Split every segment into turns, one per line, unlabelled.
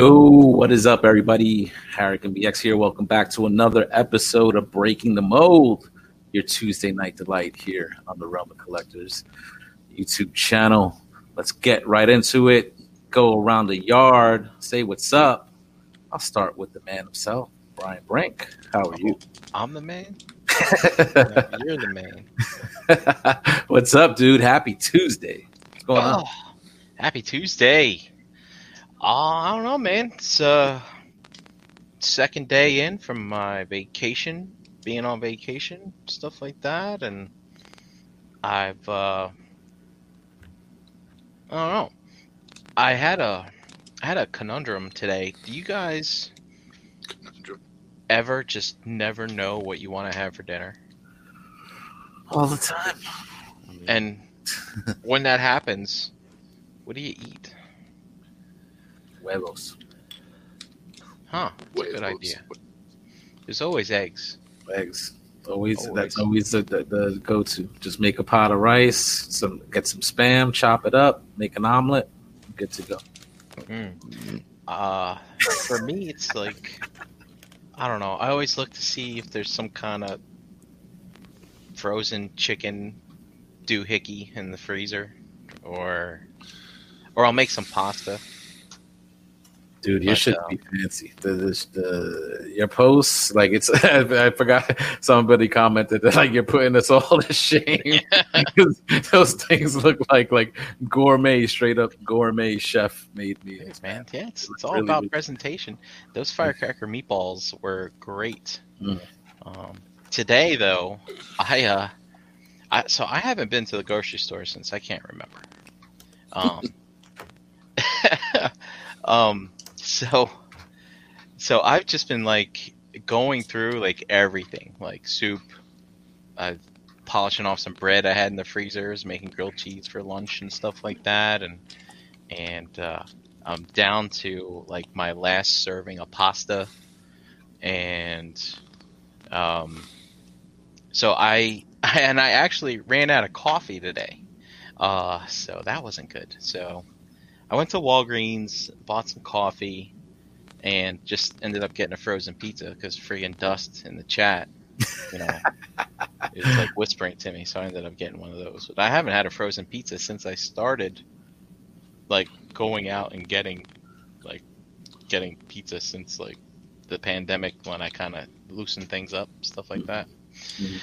Yo, what is up, everybody? Harrigan BX here. Welcome back to another episode of Breaking the Mold, your Tuesday night delight here on the Realm of Collectors YouTube channel. Let's get right into it. Go around the yard, say what's up. I'll start with the man himself, Brian Brink. How are you?
I'm the man. You're the man.
what's up, dude? Happy Tuesday. What's going on?
Oh, happy Tuesday. Uh, I don't know, man. It's uh second day in from my vacation, being on vacation, stuff like that, and I've uh I don't know. I had a I had a conundrum today. Do you guys ever just never know what you want to have for dinner?
All the time.
And when that happens, what do you eat?
Huevos.
Huh? That's a good idea. There's always eggs.
Eggs. Always,
Always.
that's always the, the, the go to. Just make a pot of rice, some get some spam, chop it up, make an omelet, good to go.
Mm. Uh, for me, it's like I don't know. I always look to see if there's some kind of frozen chicken doohickey in the freezer, or or I'll make some pasta.
Dude, your shit
uh,
be fancy. The, the, the your posts, like it's I forgot somebody commented that like you're putting us all to shame because those things look like like gourmet, straight up gourmet chef made meals,
Man, yeah, it's, it's all
Really
about
good.
presentation. Those firecracker meatballs were great.
Mm.
Um, today, though, I uh, I so I haven't been to the grocery store since I can't remember. Um, um, so so I've just been like going through like everything, like soup. I polishing off some bread I had in the freezers, making grilled cheese for lunch and stuff like that, and and uh, I'm down to like my last serving of pasta, and um, so I and I actually ran out of coffee today, uh, so that wasn't good. So I went to Walgreens, bought some coffee, and just ended up getting a frozen pizza because friggin' Dust in the chat, you know, is like whispering to me, so I ended up getting one of those. But I haven't had a frozen pizza since I started like going out and getting like getting pizza since like the pandemic when I kind of loosened things up, stuff like that.
Mhm.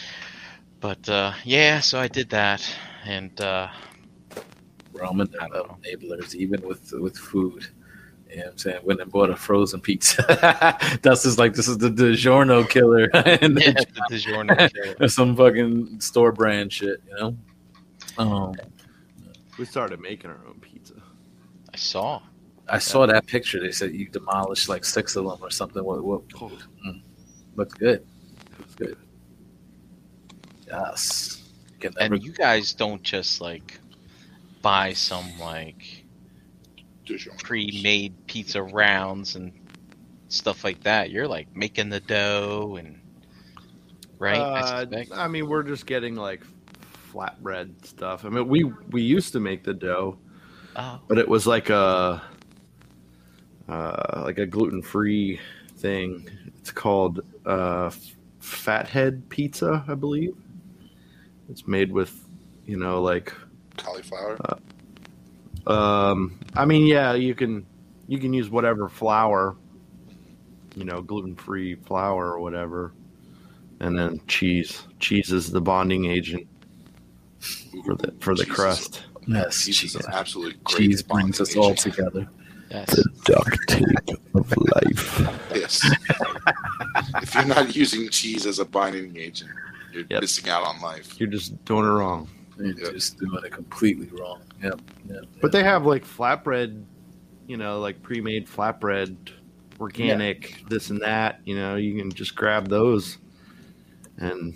But uh, yeah, so I did that, and uh,
Roman
I don't know.
enablers, even with with food. You know what I'm saying? Went and bought a frozen pizza. Dustin's like, this is the DiGiorno killer. and
yeah, the DiGiorno killer.
some fucking store brand shit, you know? Um,
We started making our own pizza.
I saw.
I saw that picture. They said you demolished like six of them or something. What, what
Oh,
looks good. Looks good. Yes. Can
And you guys don't just like buy some like pre-made pizza rounds and stuff like that. You're like making the dough and right. I
Uh,
suspect.
I mean, we're just getting like flatbread stuff. I mean, we we used to make the dough,
Oh,
but it was like a uh, like a gluten free thing. It's called uh, Fathead Pizza, I believe. It's made with, you know, like
cauliflower.
Um, I mean, yeah, you can you can use whatever flour, you know, gluten free flour or whatever, and then cheese. Cheese is the bonding agent for the for the
Cheese is-
crust.
yes,
Cheese
cheese,
is an absolute great
cheese brings us all together.
yes.
Duct tape of life.
Yes. if you're not using cheese as a binding agent, you're
Yep.
missing out on life.
You're just doing it wrong.
You're
Yeah.
just doing it completely wrong. Yep. yep.
But they have like flatbread, you know, like pre-made flatbread, organic, this and that. You know, you can just grab those and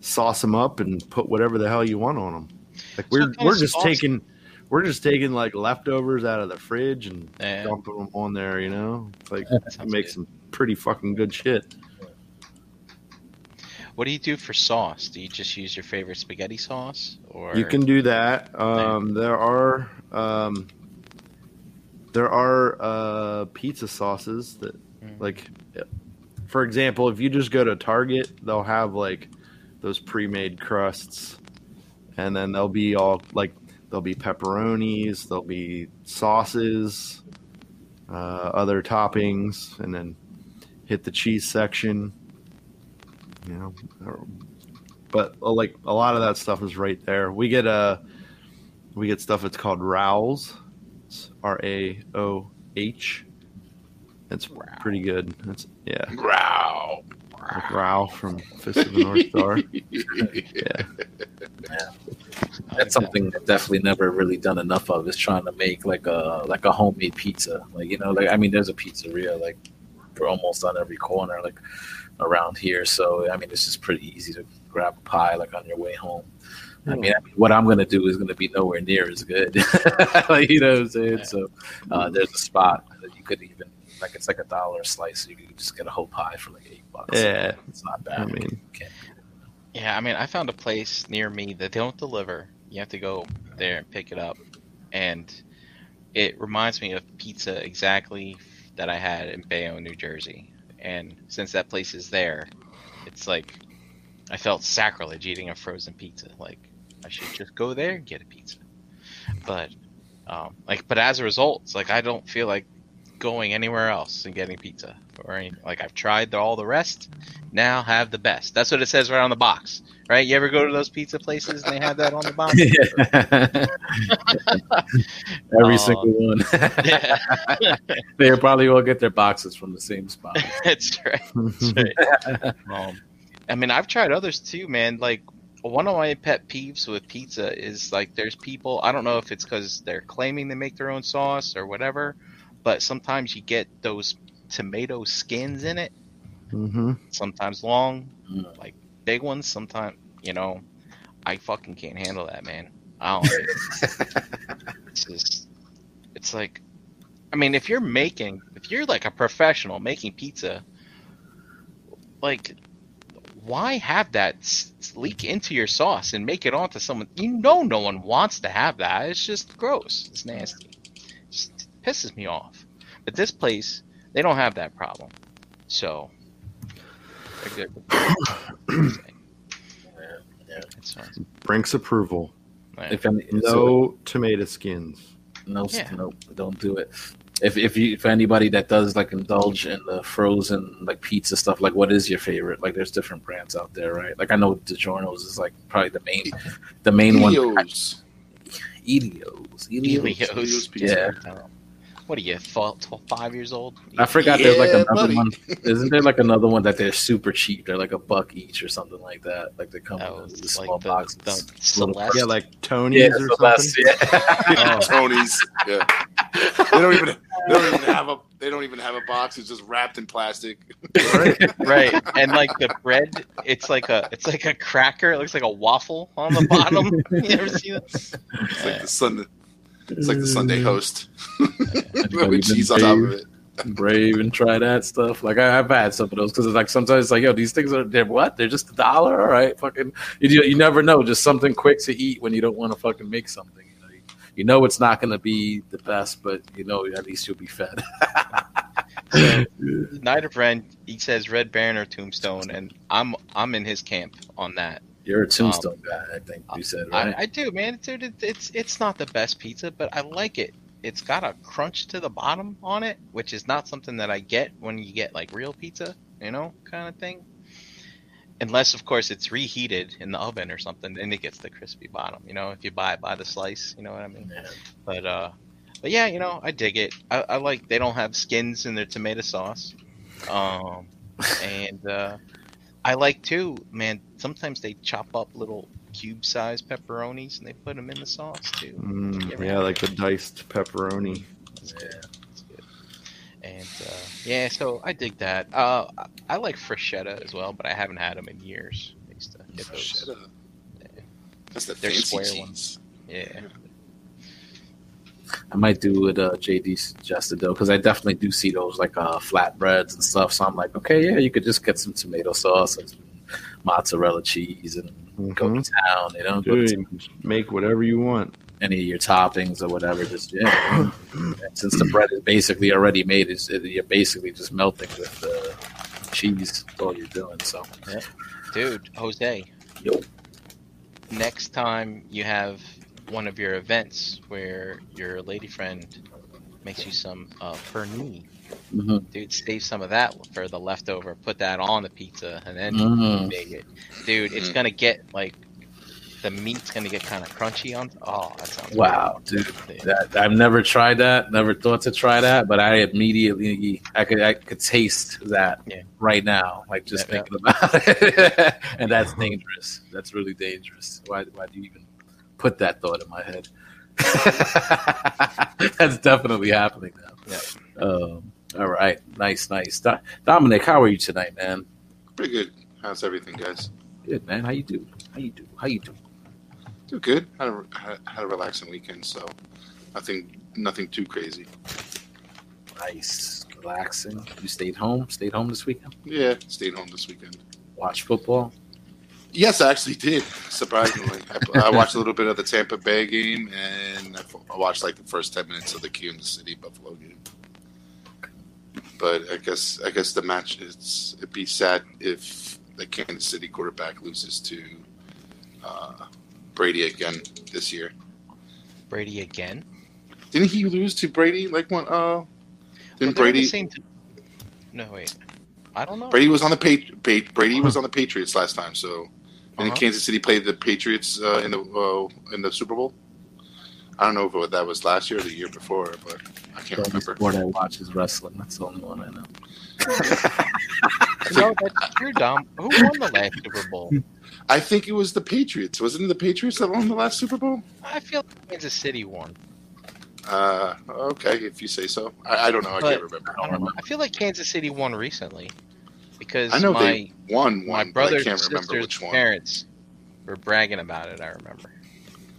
sauce them up and put whatever the hell you want on them. Like we're
what kind
we're just
sauce-
taking we're just taking like leftovers out of the fridge and
Yeah.
dumping them on there. You know, it's like
That
it makes
good.
some pretty fucking good shit.
What do you do for sauce? Do you just use your favorite spaghetti sauce, or
You can do that. Um, there are um, there are uh, pizza sauces that,
Mm.
like, for example, if you just go to Target, they'll have like those pre-made crusts, and then they'll be all like there'll be pepperonis, there'll be sauces, uh, other toppings, and then hit the cheese section. You know, but uh, like a lot of that stuff is right there. We get a we get stuff that's called Rowls, R A O H. It's pretty good. It's yeah,
Growl.
like Row from Fist of the North Star. Yeah,
That's something I've definitely never really done enough of is trying to make like a like a homemade pizza. Like you know, like I mean, there's a pizzeria like for almost on every corner like around here. So I mean, it's just pretty easy to grab a pie like on your way home. I mean, I mean, what I'm gonna do is gonna be nowhere near as good. like, you know what I'm saying? So uh, there's a spot that you could even like it's like a dollar a slice. So you could just get a whole pie for like eight bucks.
Yeah.
it's not bad.
I mean,
Yeah, I mean, I found a place near me that they don't deliver. You have to go there and pick it up, and it reminds me of pizza exactly that I had in Bayonne, New Jersey. And since that place is there, it's like I felt sacrilege eating a frozen pizza. Like I should just go there and get a pizza. But um, like, but as a result, it's like I don't feel like going anywhere else and getting pizza or anything. Like I've tried all the rest. Now have the best. That's what it says right on the box, right? You ever go to those pizza places and they have that on the box?
Every
Uh,
single one.
yeah,
they probably all get their boxes from the same spot.
that's right. That's right. Um, I mean, I've tried others too, man. Like one of my pet peeves with pizza is like there's people. I don't know if it's because they're claiming they make their own sauce or whatever, but sometimes you get those tomato skins in it.
hmm
Sometimes long,
Mm.
like big ones. Sometimes you know, I fucking can't handle that, man. I don't. it's just, it's like, I mean, if you're making, if you're like a professional making pizza, like, why have that leak into your sauce and make it onto someone? You know, no one wants to have that. It's just gross. It's nasty. Just pisses me off. But this place, they don't have that problem. So, they're good. It's.
Brinks approval.
Right.
If any,
No tomato skins.
no,
Yeah.
no, don't do it. If if you if anybody that does like indulge in the frozen like pizza stuff, like what is your favorite? Like there's different brands out there, right? Like I know DiGiorno's is like probably the main the main one.
Helios.
Ellio's. Ellio's.
Helios.
Yeah.
What are you, f- five years old?
I forgot there's like another
buddy.
one. Isn't there like another one that they're super cheap? They're like a buck each or something like that. Like they come
Oh,
in the small
like the,
boxes.
the
Little-
Celeste.
Yeah, like Tony's
yeah,
or
so that's-
something.
yeah.
Oh.
Tony's. Yeah. They don't even. They don't even have a. They don't even have a box. It's just wrapped in plastic.
right, and like the bread, it's like a it's like a cracker. It looks like a waffle on the bottom. you ever see that?
It's like the Sunday. It's like the Sunday mm. host
Have you
with cheese on top of it.
brave and try that stuff. Like I, I've had some of those because it's like sometimes it's like, yo, these things are they're what? They're just a dollar, all right? Fucking, you, you never know. Just something quick to eat when you don't want to fucking make something. You know, you, you know it's not going to be the best, but you know at least you'll be fed.
So, Night of Ren, he says Red Baron or Tombstone, and I'm I'm in his camp on that.
You're a tombstone guy, I think you said, right?
I, I do, man. Dude, it, it's it's not the best pizza, but I like it. It's got a crunch to the bottom on it, which is not something that I get when you get like real pizza, you know, kind of thing. Unless, of course, it's reheated in the oven or something, then it gets the crispy bottom. You know, if you buy it by the slice, you know what I mean.
Yeah.
But uh, but yeah, you know, I dig it. I, I like they don't have skins in their tomato sauce, um, and uh, I like too, man. Sometimes they chop up little cube-sized pepperonis and they put them in the sauce too.
Mm, yeah, like the diced pepperoni.
It's good. It's. And uh, yeah, so I dig that. Uh, I- I like Freschetta as well, but I haven't had them in years. I used to get those.
Shut up. That's the
They're
fancy
square
cheese.
ones. Yeah.
I might do what uh, JD suggested though, because I definitely do see those like uh, flatbreads and stuff. So I'm like, okay, yeah, you could just get some tomato sauce and mozzarella cheese and go to town. You know, go to
Dude, just make whatever you want.
any of your toppings or whatever. Just yeah. Since the bread is basically already made, it's, it, you're basically just melting with the cheese. That's all you're doing. So
Dude, Jose.
Yo.
Next time you have one of your events where your lady friend makes you some uh, pernini,
mhm.
dude, save some of that for the leftover. Put that on the pizza and then
Mhm.
bake it. Dude, it's
Mhm.
gonna get like the meat's gonna get kind of crunchy on. Oh, that sounds
wow, dude. That, I've never tried that. Never thought to try that, but I immediately I could I could taste that
Yeah.
right now, like just
Yeah, yeah.
thinking about it, and that's dangerous. That's really dangerous. Why why do you even put that thought in my head? that's definitely happening now.
Yeah.
Um, all right, nice, nice. Do- Dominic, how are you tonight, man?
Pretty good. How's everything, guys?
Good, man. How you do? How you do? How you do?
Do good. Had a had, had a relaxing weekend, so nothing nothing too crazy.
Nice, relaxing. You stayed home. Stayed home this weekend.
Yeah, stayed home this weekend.
Watch football.
Yes, I actually did. Surprisingly, I, I watched a little bit of the Tampa Bay game, and I I watched like the first ten minutes of the Kansas City Buffalo game. But I guess I guess the match it's it'd be sad if the Kansas City quarterback loses to uh, Brady again this year.
Brady again.
Didn't he lose to Brady like one? Uh, didn't Brady?
same t- no, wait. I don't know.
Brady was on the Pat- Pa- Brady was on the Patriots last time, so and
Uh-huh.
Kansas City played the Patriots uh, in the uh, in the Super Bowl. I don't know if that was last year or the year before, but I can't
The
remember.
sport I watch is wrestling. That's the only one I know.
No, that's true, Dom. Who won the last Super Bowl?
I think it was the Patriots. Wasn't it the Patriots that won the last Super Bowl?
I feel like Kansas City won.
Uh, okay, if you say so. I, I don't know. I
But-
can't remember.
I don't know. I feel like Kansas City won recently because
I know
my
they won
my
one, but I
brother's
can't remember
sister's
which one.
parents were bragging about it. I remember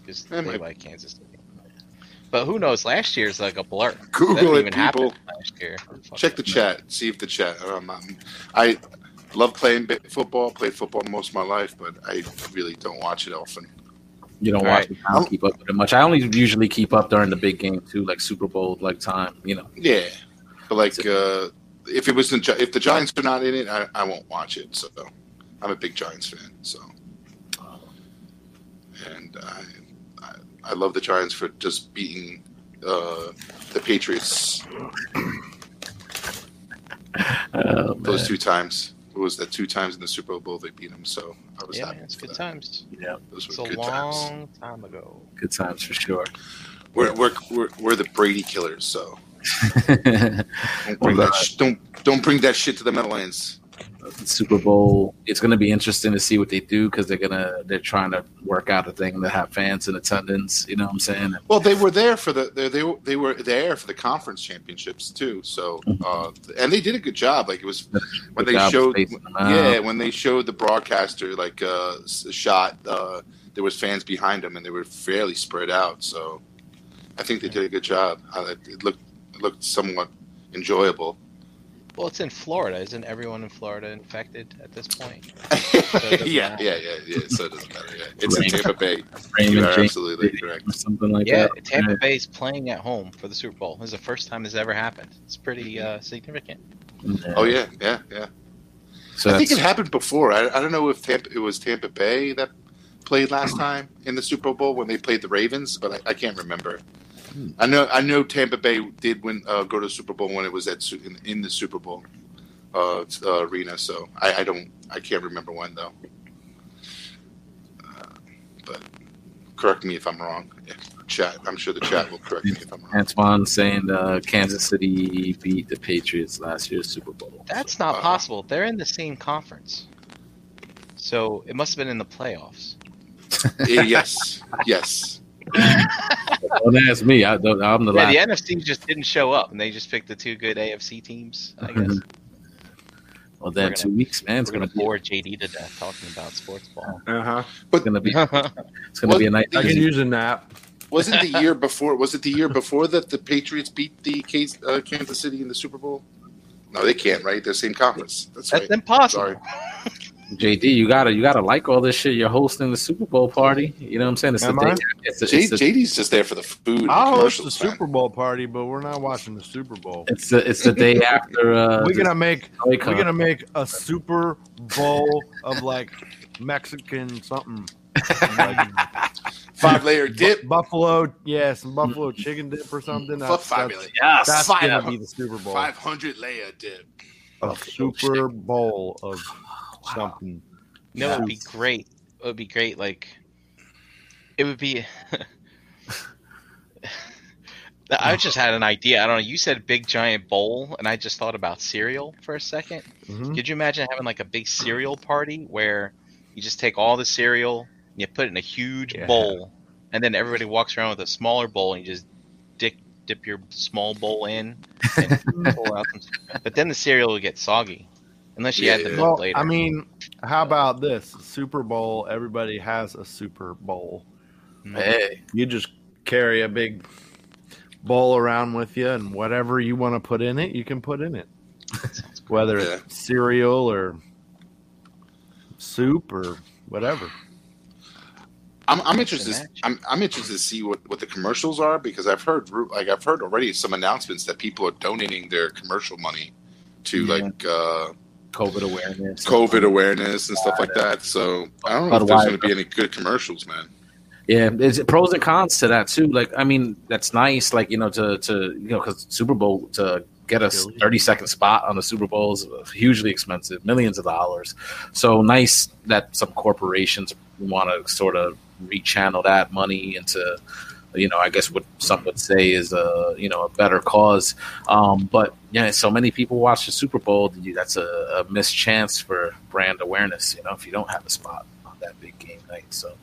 because
Yeah,
they
my-
like Kansas City. But who knows? Last year's like a blur. that
Google
didn't
it,
even
people.
last year.
Check the
that.
chat. See if the chat. Um, I'm- I love playing football. Played football most of my life, but I really don't watch it often.
You don't
All
watch
right.
it. I don't keep up with it much. I only usually keep up during the big game too, like Super Bowl like time. You know.
Yeah, but like uh, if it was the if the Giants are not in it, I, I won't watch it. So I'm a big Giants fan. So and I I, I love the Giants for just beating uh, the Patriots
Oh,
those two times. It was that two times in the Super Bowl they beat them. So I was
Yeah,
happy.
man, it's good
that.
times.
Yeah,
Those
It's
were
a
good times.
a long time ago.
good times for sure.
We're, we're, we're, we're the Brady killers. So
the
don't bring that sh- don't don't bring that shit to the Meadowlands.
Super Bowl. It's going to be interesting to see what they do because they're gonna they're trying to work out a thing to have fans in attendance. You know what I'm saying?
Well, they were there for the they they, they were there for the conference championships too. So uh, and they did a good job. Like it was when they showed
spacing them out.
yeah when they showed the broadcaster like uh, shot uh, there was fans behind them and they were fairly spread out. So I think they did a good job. It looked it looked somewhat enjoyable.
Well, it's in Florida. Isn't everyone in Florida infected at this point? doesn't
yeah, yeah, yeah, yeah. So it doesn't matter. Yeah. It's in Tampa Bay. You are
James
absolutely correct.
or something like
yeah,
that.
Tampa Bay's playing at home for the Super Bowl. This is the first time this ever happened. It's pretty uh, significant.
Yeah.
Oh yeah, yeah, yeah.
So
I think it happened before. I, I don't know if Tampa, it was Tampa Bay that played last time in the Super Bowl when they played the Ravens, but I, I can't remember.
Hmm.
I know I know Tampa Bay did win uh, go to the Super Bowl when it was at in, in the Super Bowl uh, uh, arena. So I, I don't I can't remember when though. Uh, but correct me if I'm wrong. Yeah, chat. I'm sure the chat will correct me if I'm wrong.
Antoine saying uh, Kansas City beat the Patriots last year's Super Bowl.
That's not
Uh,
possible. They're in the same conference. So it must have been in the playoffs.
Yes, yes.
Don't ask me. I, don't- I'm the
Yeah,
last.
the NFC just didn't show up, and they just picked the two good AFC teams. I guess
Well, then
gonna-
two weeks, man. It's
we're
gonna,
gonna
be.
bore JD to death talking about sports ball.
Uh huh.
It's gonna be. It's gonna be a night.
I can use a nap.
Wasn't the year before? Was it the year before that the Patriots beat the Case, uh, Kansas City in the Super Bowl? No, they can't. Right? They're same conference. That's
That's
right.
impossible.
Sorry.
JD, you gotta you gotta like all this shit. You're hosting the Super Bowl party. You know what I'm saying? It's
Am
the
I?
day. It's the, it's the,
JD's just there for the food.
I'll host the
man.
Super Bowl party, but we're not watching the Super Bowl.
it's the it's the day after. Uh,
we're gonna make we're gonna make a Super Bowl of like Mexican something. Like
Five layer
bu-
dip.
buffalo, yeah, some buffalo chicken dip or something.
Fuck
That's,
five
that's,
layer.
yes.
that's
Five-
gonna be the Super Bowl.
Five hundred layer dip.
A Super Bowl of something.
No, it would be great. It would be great. Like, it would be. I just had an idea. I don't know. You said big giant bowl, and I just thought about cereal for a 2nd
Mhm.
Could you imagine having like a big cereal party where you just take all the cereal, and you put it in a huge
Yeah.
bowl, and then everybody walks around with a smaller bowl, and you just dip dip your small bowl in, and pull out some. But then the cereal will get soggy, unless you
Yeah,
add the
yeah.
Well,
later.
I mean, how about this Super Bowl? Everybody has a Super Bowl.
Hey,
You just carry a big bowl around with you, and whatever you want to put in it, you can put in it. Whether
Yeah.
it's cereal or soup or whatever.
I'm, I'm interested. I'm, I'm interested to see what, what the commercials are because I've heard like I've heard already some announcements that people are donating their commercial money to
Yeah.
like uh,
COVID awareness.
COVID awareness and stuff like that. So I don't know if there's going to be any good commercials, man.
Yeah, there's pros and cons to that too. Like, I mean, that's nice. Like, you know, to to you know, because Super Bowl to get a thirty second spot on the Super Bowl is hugely expensive, millions of dollars. So nice that some corporations want to sort of rechannel that money into, you know, I guess what some would say is a you know a better cause. Um, but yeah, so many people watch the Super Bowl. That's a, a missed chance for brand awareness. You know, if you don't have a spot on that big game night. So,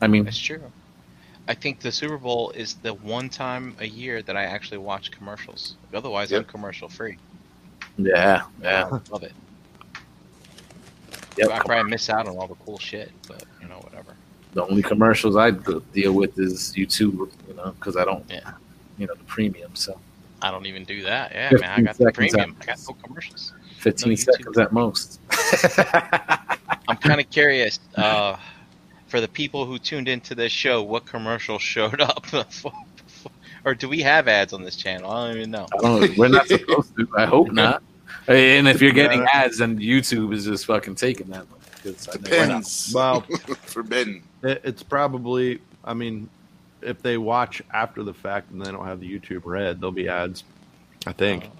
I mean,
That's true. I think the Super Bowl is the one time a year that I actually watch commercials. Otherwise, I'm commercial free.
yeah, yeah.
I love it.
Yep.
I probably miss out on all the cool shit, but you know, whatever.
The only commercials I deal with is YouTube, you know, because I don't,
Yeah.
you know, the premium. So
I don't even do that. Yeah,
15
man, I got the
seconds
premium.
out.
I got no commercials.
15
No
seconds at most.
I'm kind of curious uh, for the people who tuned into this show, what commercial showed up? or do we have ads on this channel? I don't even know.
I don't, we're not supposed to. I hope not. And if you're getting ads, then YouTube is just fucking taking that. Because I know we're not.
Depends.
Well,
Forbidden.
It, it's probably, I mean, if they watch after the fact and they don't have the YouTube red, there'll be ads, I think.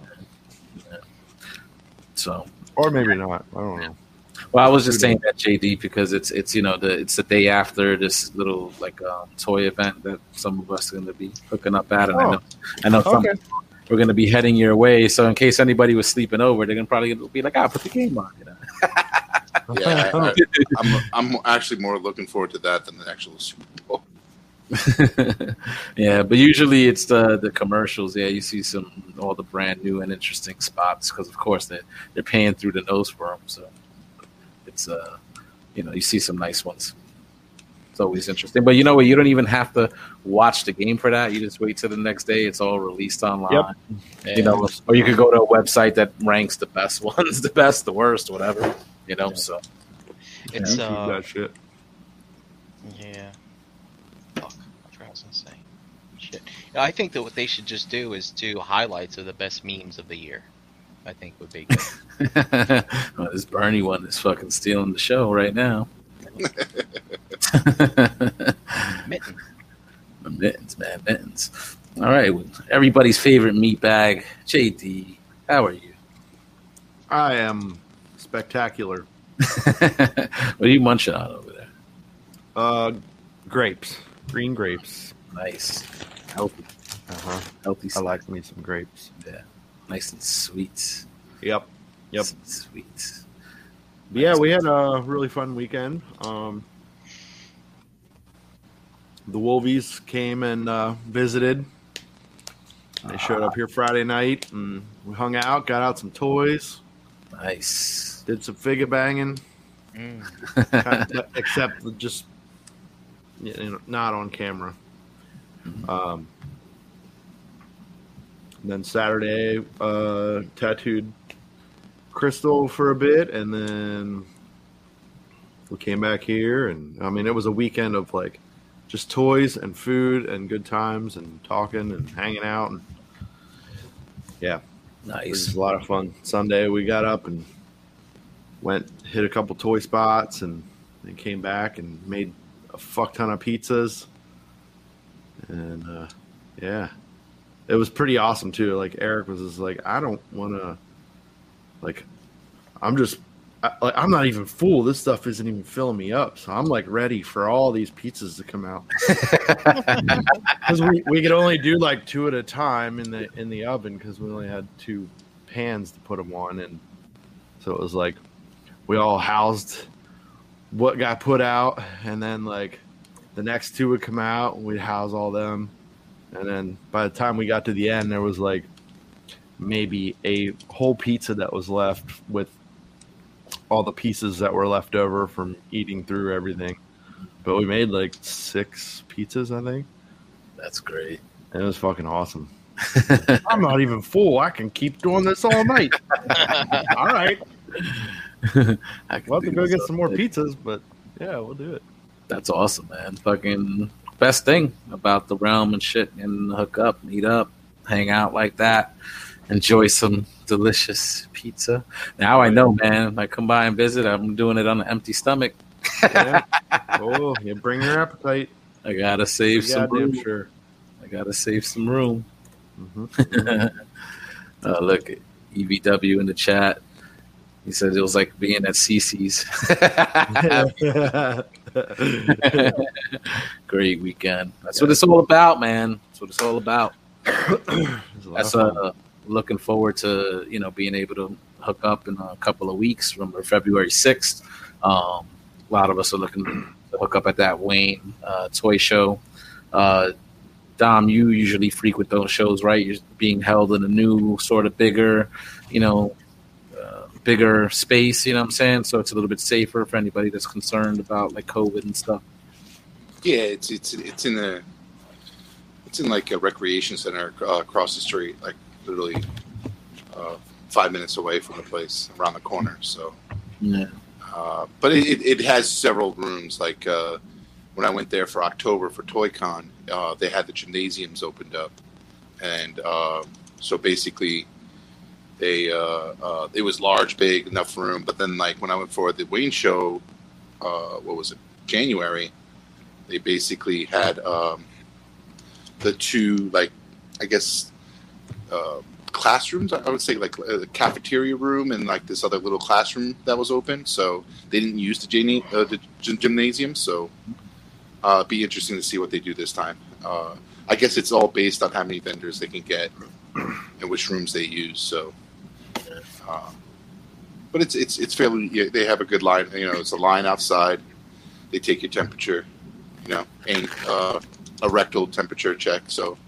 So,
Or maybe not. I don't know.
well, I was just saying that JD because it's it's you know the it's the day after this little like um, toy event that some of us are going to be hooking up at, and I
Oh.
know I know some we're going to be heading your way. So in case anybody was sleeping over, they're going to probably be like, "Ah, put the game on," you know.
Yeah, I, I'm I'm actually more looking forward to that than the actual Super Bowl.
yeah, but usually it's the the commercials. Yeah, you see some all the brand new and interesting spots because of course they they're paying through the nose for them. So it's uh you know you see some nice ones. It's always interesting. But you know what? You don't even have to watch the game for that. You just wait till the next day. It's all released online. You know, or you could go to a website that ranks the best ones, the best, the worst, whatever. You know, so
it's
YouTube
uh,
that shit.
Yeah. Fuck. I forgot what I was gonna say. Shit. Yeah, I think that what they should just do is do highlights of the best memes of the year. I think would be good.
well, this Bernie one is fucking stealing the show right now.
Mitten.
mittens, man, mittens. All right, everybody's favorite meat bag, JD. How are you?
I am spectacular.
what are you munching on over there?
Uh, grapes, green grapes.
Nice, healthy,
Uh huh.
healthy.
I like me some grapes.
Yeah, nice and sweet.
Yep. Yep.
Nice sweet.
But yeah, we had a really fun weekend. Um, the Wolvies came and uh, visited. They showed up here Friday night and we hung out, got out some toys,
Nice.
Did some figure banging,
Mm.
except just you know, not on camera. Um, then Saturday, uh, tattooed Crystal for a bit, and then we came back here, and I mean, it was a weekend of like just toys and food and good times and talking and hanging out and yeah, it was
Nice.
a lot of fun. Sunday we got up and went hit a couple toy spots and then came back and made a fuck ton of pizzas. And uh, yeah, it was pretty awesome too. Like Eric was just like, I don't want to, like, I'm just, I, like, I'm not even full. This stuff isn't even filling me up, so I'm like ready for all these pizzas to come out. Because we, we could only do like two at a time in the in the oven because we only had two pans to put them on, and so it was like we all housed what got put out, and then like the next two would come out, and we'd house all them, and then by the time we got to the end, there was like maybe a whole pizza that was left with all the pieces that were left over from eating through everything. But we made like six pizzas, I think.
That's great.
And it was fucking awesome. I'm not even full. I can keep doing this all night. all right.
I
We'll have to go get some more
day.
pizzas, but yeah, we'll do it.
That's awesome, man. Fucking best thing about the realm and shit and hook up, meet up, hang out like that, enjoy some delicious pizza. Now I know, man. If I come by and visit. I'm doing it on an empty stomach.
Yeah. oh, you bring your appetite.
I gotta save
Yeah,
some room.
sure.
I gotta save some room.
Mhm.
uh, look, EVW in the chat. He said it was like being at CC's. Great weekend. That's what it's all about, man. That's what it's all about. That's uh, looking forward to you know being able to hook up in a couple of weeks. Remember February sixth. Um, a lot of us are looking to hook up at that Wayne uh, toy show. Uh, Dom, you usually frequent those shows, right? You're being held in a new sort of bigger, you know, bigger space. You know what I'm saying? So it's a little bit safer for anybody that's concerned about like COVID and stuff.
Yeah, it's it's it's in a it's in like a recreation center uh, across the street, like literally uh, five minutes away from the place, around the corner. So,
Yeah.
uh, but it, it, has several rooms. Like uh, when I went there for October for ToyCon, uh, they had the gymnasiums opened up, and uh, so basically. Uh, uh, it was large, big, enough room. But then, like when I went for the Wayne show, uh, what was it, January? they basically had um, the two like i guess uh, classrooms i would say like a cafeteria room and like this other little classroom that was open so they didn't use the, gym- uh, the gym- gymnasium so uh, be interesting to see what they do this time uh, i guess it's all based on how many vendors they can get and which rooms they use so uh, but it's it's it's fairly yeah, they have a good line you know it's a line outside they take your temperature you know, and uh, a rectal temperature check. So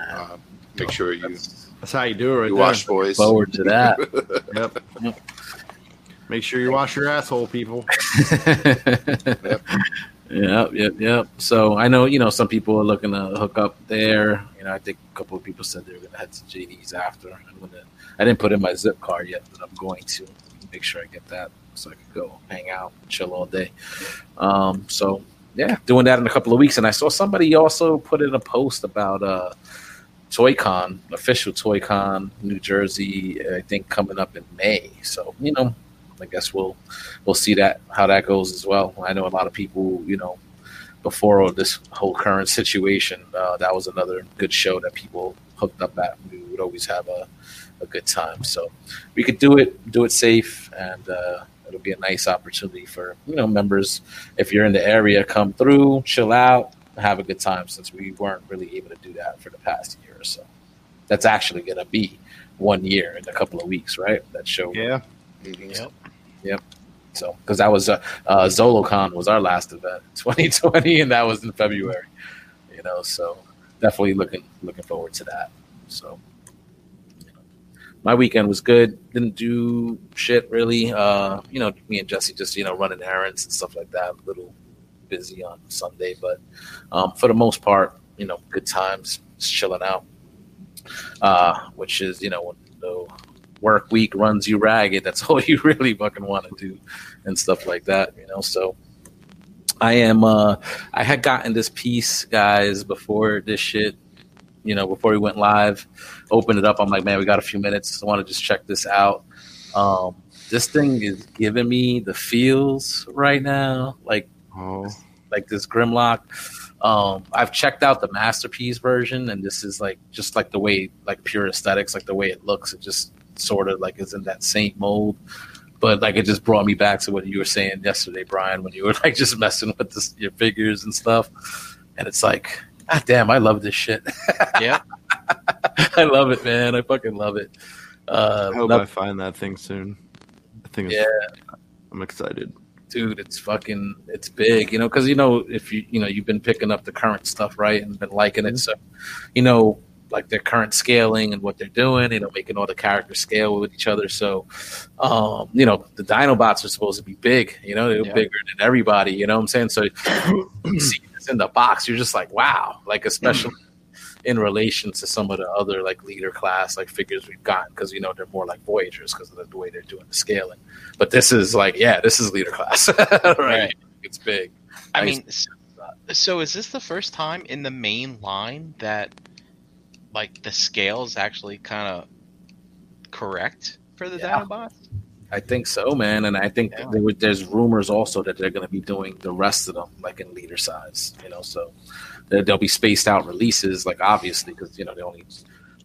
uh, make sure you,
That's-
That's how you do it right
you
there.
wash, boys.
forward to that.
Yep. Make sure you wash your asshole, people.
yep. Yep, yep, yep. So I know, you know, some people are looking to hook up there. You know, I think a couple of people said they were going to head to JD's after. I'm gonna, I didn't put in my zip card yet, but I'm going to make sure I get that so I can go hang out, chill all day. Um, so yeah, doing that in a couple of weeks. And I saw somebody also put in a post about uh, ToyCon, official ToyCon, New Jersey. I think coming up in May. So you know, I guess we'll we'll see that how that goes as well. I know a lot of people, you know, before this whole current situation, uh, that was another good show that people hooked up at. We would always have a, a good time. So we could do it, do it safe, and uh, it'll be a nice opportunity for you know members. If you're in the area, come through, chill out, have a good time. Since we weren't really able to do that for the past year or so, that's actually going to be one year in a couple of weeks, right? That show.
Yeah.
Mhm.
Yep.
So, because that was uh, uh, ZoloCon was our last event, 2020, and that was in February. You know, so definitely looking looking forward to that. So, you know, my weekend was good. Didn't do shit really. Uh, you know, me and Jesse just you know running errands and stuff like that. A little busy on Sunday, but um, for the most part, you know, good times, just chilling out. Uh, which is you know when the work week runs you ragged, that's all you really fucking want to do, and stuff like that. You know, so I am. uh I had gotten this piece, guys, before this shit. You know, before we went live, opened it up. I'm like, man, we got a few minutes. I want to just check this out. Um, this thing is giving me the feels right now, like
Oh,
like this Grimlock. Um, I've checked out the masterpiece version, and this is like just like the way, like pure aesthetics, like the way it looks. It just sort of like is in that same mold. But like it just brought me back to what you were saying yesterday, Brian, when you were like just messing with this, your figures and stuff. And it's like, God damn, I love this shit.
Yeah.
I love it, man. I fucking love it. Uh,
I hope
no-
I find that thing soon. I think it's,
yeah,
I'm excited.
dude, it's fucking, it's big, you know, because you know if you, you know, you've been picking up the current stuff, right, and been liking it, so you know, like their current scaling and what they're doing, you know, making all the characters scale with each other. So, um, you know, the Dinobots are supposed to be big, you know, they're
Yeah.
bigger than everybody, you know what I'm saying? So, you see this in the box, you're just like, wow, like especially. Mm. In relation to some of the other like leader class like figures we've gotten, because you know they're more like Voyagers because of the way they're doing the scaling. But this is like, yeah, this is leader class, right?
Right.
It's big.
I
Nice.
mean, so is this the first time in the main line that like the scale is actually kind of correct for the
Yeah.
Dinobots?
I think so, man, and I think
Yeah.
there there's rumors also that they're going to be doing the rest of them like in leader size, you know. So there- there'll be spaced out releases, like obviously because you know they only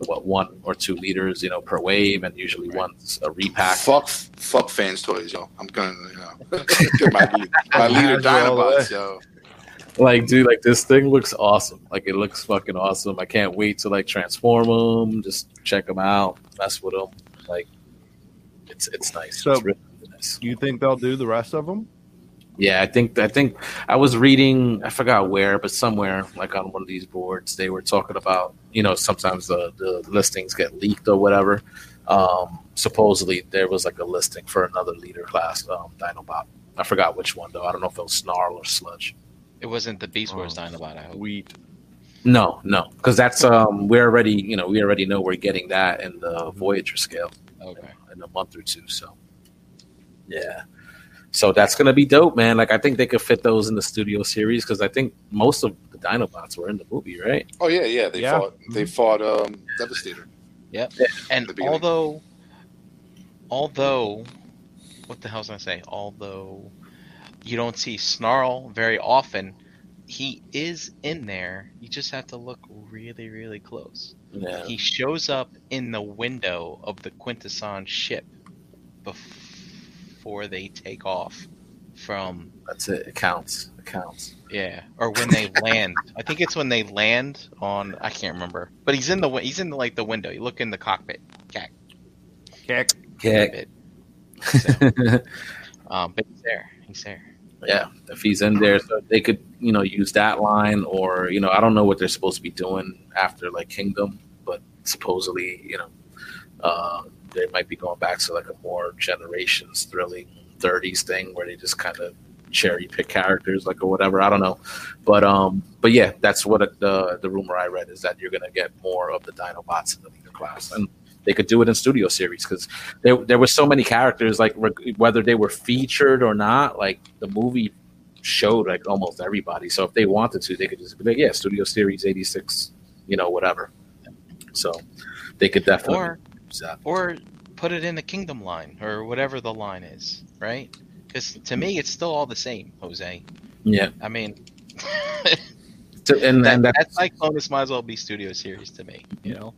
what one or two leaders, you know, per wave, and usually one's a repack.
Fuck, fuck fans toys, yo. I'm gonna, you know, get my, my leader
All the.
Dinobots, yo.
Like, dude, like this thing looks awesome. Like it looks fucking awesome. I can't wait to like transform them, just check them out, mess with them. Like it's it's nice.
So-
it's really nice.
You think they'll do the rest of them?
Yeah, I think I think I was reading I forgot where, but somewhere like on one of these boards they were talking about you know sometimes the the listings get leaked or whatever. Um, supposedly there was like a listing for another leader class um, Dinobot. I forgot which one though. I don't know if it was Snarl or Sludge.
It wasn't the Beast Wars
Oh.
Dinobot. I hope.
Wheat.
No, no, because that's um we already you know we already know we're getting that in the Voyager scale
Okay.
In a month or two. So yeah, so that's gonna be dope, man. Like I think they could fit those in the studio series because I think most of the Dinobots were in the movie, right?
Oh yeah, yeah. They
Yeah.
fought. They fought um, Devastator. Yeah. And
although, although, what the hell was I gonna say? Although you don't see Snarl very often, he is in there. You just have to look really, really close.
Yeah,
He shows up in the window of the Quintesson ship before they take off from
that's it. It counts. It counts.
yeah, or when they land. I think it's when they land on. I can't remember, but he's in the he's in the, like the window. You look in the cockpit. Cack.
Kick.
Yeah,
So, um, but he's there. He's there.
Yeah. If he's in there, so they could you know use that line, or you know I don't know what they're supposed to be doing after like Kingdom, but supposedly you know uh, they might be going back to like a more generations thrilling 30s thing where they just kind of cherry pick characters like or whatever. I don't know. But um but yeah that's what the the rumor i read is that you're gonna get more of the dinobots in the leader class. And they could do it in studio series because there, there were so many characters like reg- whether they were featured or not like the movie showed like almost everybody so if they wanted to they could just be like yeah studio series 86 you know whatever so they could definitely
Or
use that.
or put it in the Kingdom line or whatever the line is, right? Because to me, it's still all the same, Jose.
yeah
I mean,
So- and,
that,
and that,
that's like bonus might as well be Studio Series to me. You know,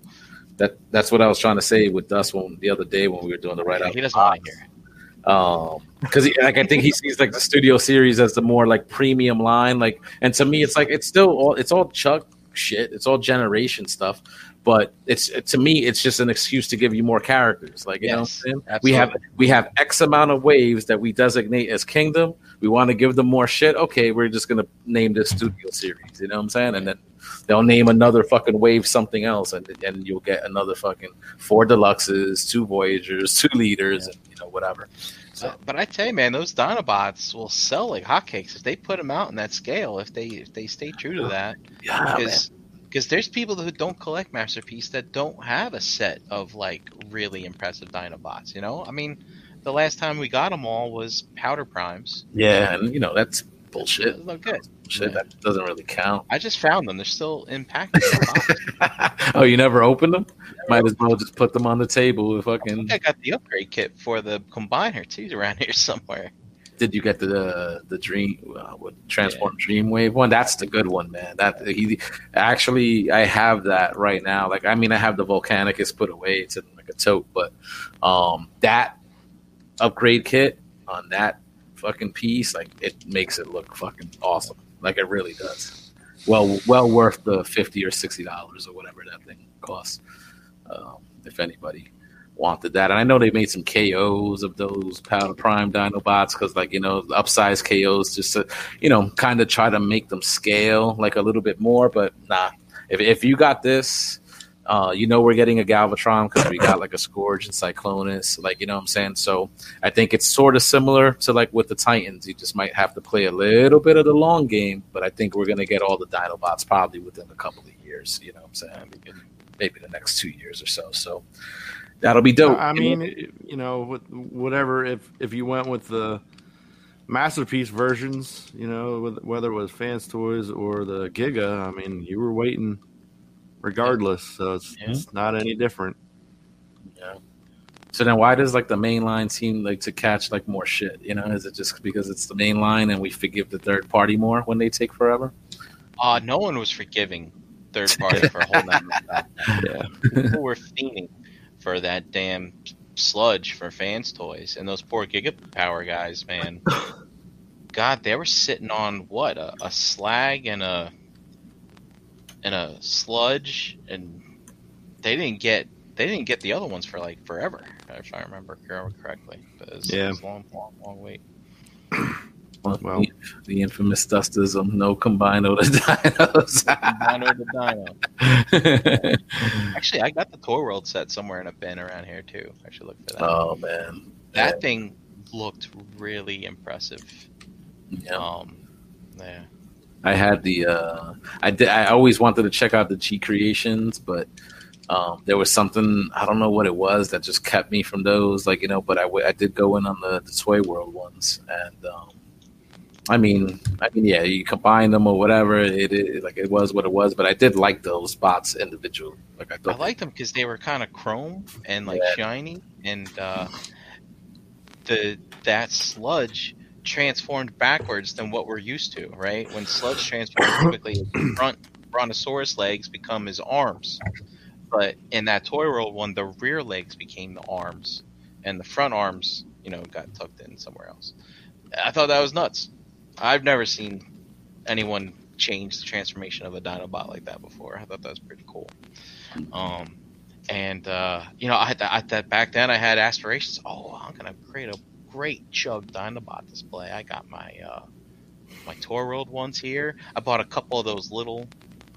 that that's what I was trying to say with Dust when the other day when we were doing the write
Yeah, he doesn't want to hear. it.
Um, because like I think he sees like the studio series as the more like premium line. Like, and to me, it's like it's still all it's all Chuck shit. It's all generation stuff. But it's to me, it's just an excuse to give you more characters. Like you
Yes,
know, what I'm saying? we have we have X amount of waves that we designate as Kingdom. We want to give them more shit. Okay, we're just gonna name this studio series. You know what I'm saying? And then they'll name another fucking wave something else, and and you'll get another fucking four deluxes, two Voyagers, two leaders, and you know whatever. So
But, I tell you, man, those Dinobots will sell like hotcakes if they put them out in that scale. If they if they stay true to that,
yeah,
because Because there's people who don't collect Masterpiece that don't have a set of like really impressive Dinobots. You know, I mean, the last time we got them all was Powder Primes.
Yeah, and you know that's
It
bullshit.
looked good.
Shit,
Yeah.
that doesn't really count.
I just found them. They're still in package. in the box.
oh, you never opened them? Might as well just put them on the table.
I
fucking.
think I got the upgrade kit for the combiner too around here somewhere.
Did you get the the dream uh, what transform Dreamwave one? That's the good one, man. That he actually I have that right now. Like I mean, I have the Volcanicus put away. It's in like a tote, but um, that upgrade kit on that fucking piece, like it makes it look fucking awesome. Like it really does. Well, well worth the fifty or sixty dollars or whatever that thing costs. Um, if anybody wanted that, and I know they made some KOs of those Powder Prime Dinobots because, like you know, upsize KOs just to you know kind of try to make them scale like a little bit more. But nah, if if you got this. Uh, you know we're getting a Galvatron because we got like a Scourge and Cyclonus, like you know what I'm saying. So I think it's sort of similar to like with the Titans. You just might have to play a little bit of the long game, but I think we're gonna get all the Dinobots probably within a couple of years. You know what I'm saying? Maybe the next two years or so. So that'll be dope.
I mean, you know, whatever. If if you went with the masterpiece versions, you know, whether it was Fans Toys or the Giga, I mean, you were waiting regardless. So it's,
Yeah.
it's not any different.
Yeah. So then, why does like the main line seem like to catch like more shit? You know, is it just because it's the main line and we forgive the third party more when they take forever?
Uh, no one was forgiving third party for holding that back.
Yeah.
People were fiending for that damn sludge for fans toys, and those poor Giga Power guys, man. God, they were sitting on what a, a slag and a and a sludge, and they didn't get they didn't get the other ones for like forever, if I remember correctly. But it was,
Yeah.
it was long, long, long wait.
Well,
Well.
the, the infamous Dustism, no combino to dinos.
Dino to Dino. Actually, I got the Toy World set somewhere in a bin around here too. I should look for that.
oh man,
that thing looked really impressive.
yeah.
Um, yeah.
I had the uh, I did I always wanted to check out the G creations, but um, there was something I don't know what it was that just kept me from those. Like you know, but I, w- I did go in on the, the Toy World ones, and um, I mean, I mean, yeah, you combine them or whatever. It, it like it was what it was, but I did like those spots individually. Like I
I liked them because they were kind of chrome and like
Yeah.
shiny, and uh, the that sludge transformed backwards than what we're used to. Right when sludge transforms, typically his front brontosaurus legs become his arms, but in that Toy World one, the rear legs became the arms, and the front arms, you know, got tucked in somewhere else. I thought that was nuts. I've never seen anyone change the transformation of a Dinobot like that before. I thought that was pretty cool. Um, and uh, you know, I had I, that back then I had aspirations. Oh, I'm gonna create a great Chug Dinobot display. I got my uh, my Toy World ones here. I bought a couple of those little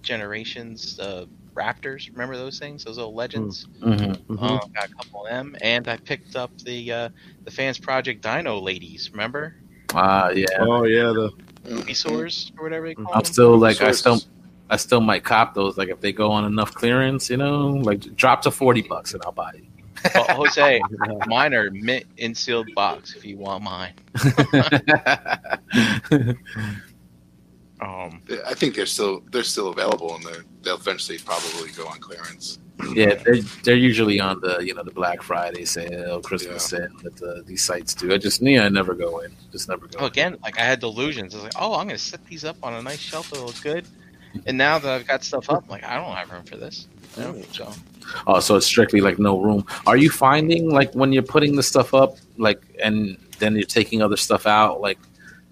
generations uh, Raptors. Remember those things? Those little legends.
Mhm.
Mhm.
Uh, got a couple of them, and I picked up the uh, the Fans Project Dino ladies. Remember?
ah, yeah.
Oh yeah, the
Venusaurs or whatever they call
I'm
them.
still like I still I still might cop those. Like if they go on enough clearance, you know, like drop to forty bucks and I'll buy
Oh, Jose, mine are mint in sealed box. If you want mine. Um,
I think they're still they're still available, and they're, they'll eventually probably go on clearance.
yeah, they're, they're usually on the you know the Black Friday sale, Christmas sale that uh, these sites do. I just yeah, I never go in, just never go. in.
again, like I had delusions. I was like, oh, I'm gonna set these up on a nice shelf that look good. And now that I've got stuff up, I'm like I don't have room for this. Know? So
Oh, so it's strictly like no room. Are you finding like when you're putting the stuff up, like, and then you're taking other stuff out, like,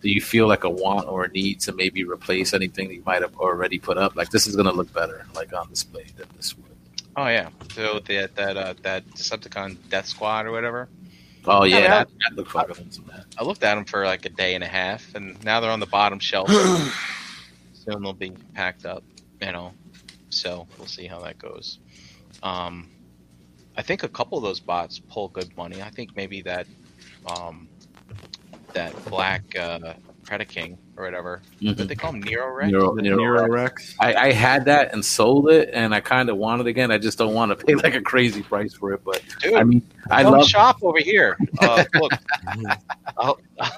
do you feel like a want or a need to maybe replace anything that you might have already put up? Like, this is gonna look better, like on display than this would.
Oh yeah, so that that uh, that Decepticon Death Squad or whatever.
Oh yeah,
Yeah,
that, that looked fucking awesome.
I looked at them for like a day and a half, and now they're on the bottom shelf. Soon they'll be packed up, you know. So we'll see how that goes. Um, I think a couple of those bots pull good money. I think maybe that um, that black uh, Predaking or whatever.
Mhm.
What they call them, Nero Rex.
Nero- Nero
Nero
Rex.
Rex.
I, I had that and sold it, and I kind of want it again. I just don't want to pay like a crazy price for it. But
Dude,
I mean, I love.
shop over here. Uh, look, I'll, I'll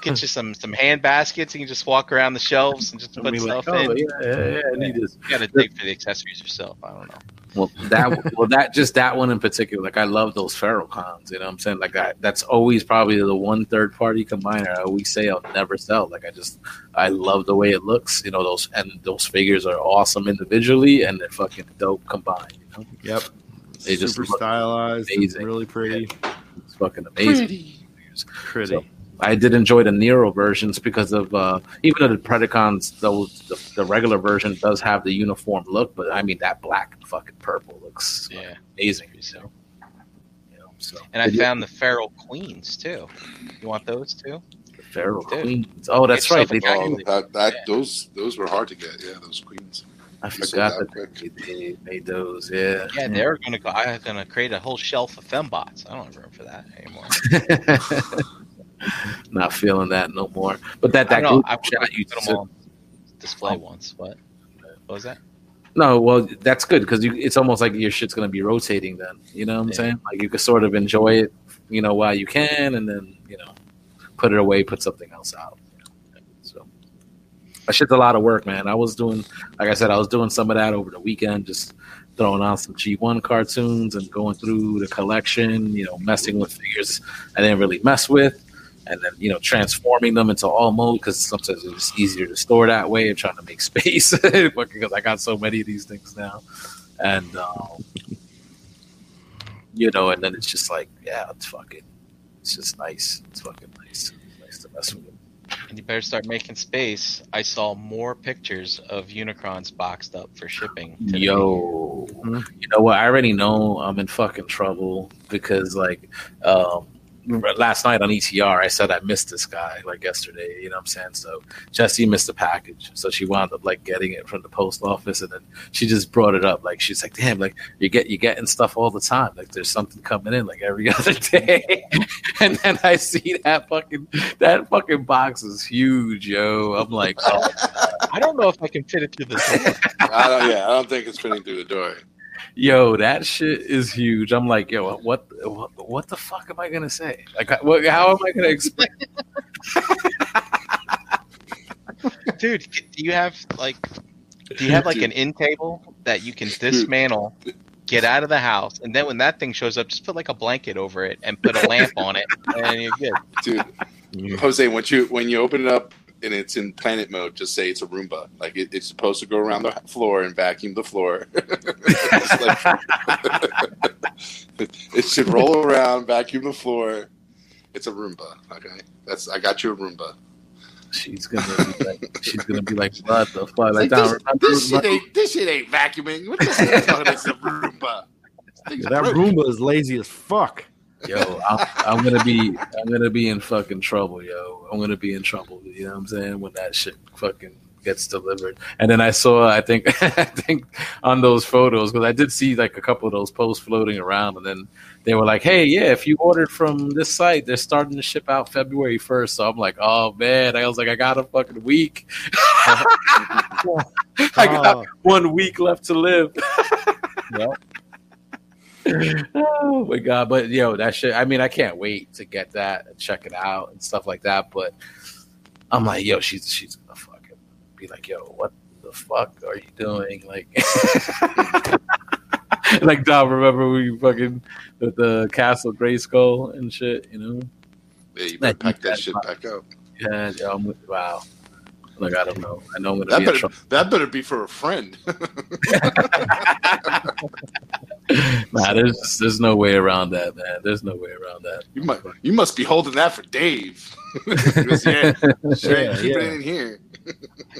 get you some some hand baskets. And you can just walk around the shelves and just
I
put
mean, like,
stuff
oh
in.
yeah, yeah, yeah, I need this.
You got to dig for the accessories yourself. I don't know.
Well, that well, that just that one in particular. Like I love those Ferrocons. You know what I'm saying? Like I, that's always probably the one third party combiner I always say I'll never sell. Like I just I love the way it looks. You know those and those figures are awesome individually and they're fucking dope combined. You know,
Yep.
They just
super
look
stylized,
amazing.
really pretty,
it's fucking amazing.
Pretty.
pretty.
So, I did enjoy the Nero versions because of uh, even though the Predacons, though the, the regular version does have the uniform look, but I mean that black and fucking purple looks
Yeah.
amazing. You know, you know so
And I
Did you-
found the feral queens too. You want those too?
the feral
Dude.
Queens. Oh, that's right. They,
Oh, that, that
Yeah.
those those were hard to get. Yeah, those queens.
I
You
forgot
out
that they, they made those. Yeah.
Yeah, they're gonna go. I'm gonna create a whole shelf of fembots. I don't have room for that anymore.
Not feeling that no more. But that
I
that
know.
group
I would
you
put them on display
Oh.
once. What? What was that?
No, well, that's good because it's almost like your shit's going to be rotating then. You know what I'm
Yeah.
saying? Like you can sort of enjoy it, you know, while you can, and then you know, put it away, put something else out. So that shit's a lot of work, man. I was doing, like I said, I was doing some of that over the weekend, just throwing on some G1 cartoons and going through the collection. You know, messing with figures I didn't really mess with. And then you know transforming them into all mode because sometimes it's easier to store that way and trying to make space because I got so many of these things now, and um, you know, and then it's just like yeah, it's fucking, it's just nice. It's fucking nice, nice to mess with. It.
And you better start making space. I saw more pictures of Unicrons boxed up for shipping. Today.
Yo,
Hmm.
you know what? I already know I'm in fucking trouble because like um last night on ETR I said I missed this guy like yesterday, you know what I'm saying? So Jesse missed the package. So she wound up like getting it from the post office and then she just brought it up. Like she's like, Damn, like you get you getting stuff all the time. Like there's something coming in like every other day. and then I see that fucking that fucking box is huge, yo. I'm like, oh
I don't know if I can fit it through the door.
I don't, yeah, I don't think it's fitting through the door.
Yo, that shit is huge. I'm like, yo, what, what, what the fuck am I gonna say? Like, what, how am I gonna explain?
Dude, do you have like do you have like an end table that you can dismantle, get out of the house, and then when that thing shows up, just put like a blanket over it and put a lamp on it, and you're good.
Dude, Jose, once you when you open it up and it's in planet mode, just say it's a Roomba. Like it, it's supposed to go around the floor and vacuum the floor. It's like- it should roll around, vacuum the floor. It's a Roomba. Okay, that's I got you a Roomba.
She's gonna be like, she's gonna be like, what the fuck? Like,
Like,
down,
this, this shit ain't this shit ain't vacuuming. What the hell? It's a Roomba. This
that
broken.
Roomba is lazy as fuck.
Yo, I'm, I'm gonna be, I'm gonna be in fucking trouble, yo. I'm gonna be in trouble. You know what I'm saying? When that shit fucking gets delivered. And then I saw, I think, I think on those photos because I did see like a couple of those posts floating around, and then they were like, "Hey, yeah, if you ordered from this site, they're starting to ship out February 1st. So I'm like, "Oh man!" I was like, "I got a fucking week. I got
Oh,
one week left to live."
Yep.
oh my god! But yo, that shit. I mean, I can't wait to get that and check it out and stuff like that. But I'm like, yo, she's she's gonna fucking be like, yo, what the fuck are you doing? Like, like Dom, remember we fucking with the Castle Grayskull and shit, you know?
Yeah, you better pack that shit back up.
Yeah, yo, wow. Like I don't know. I know I'm gonna
That
be
better
trouble.
that better be for a friend.
Nah, there's there's no way around that, man. There's no way around that.
You must you must be holding that for Dave. yeah, sure,
Yeah,
keep
yeah.
it in here.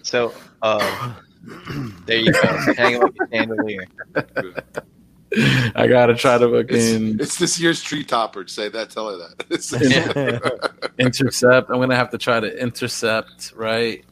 So uh, there you go. Hang up your chandelier.
I gotta try to
It's,
fucking
it's this year's tree topper. Say that. Tell her that.
Intercept. I'm gonna have to try to intercept, right?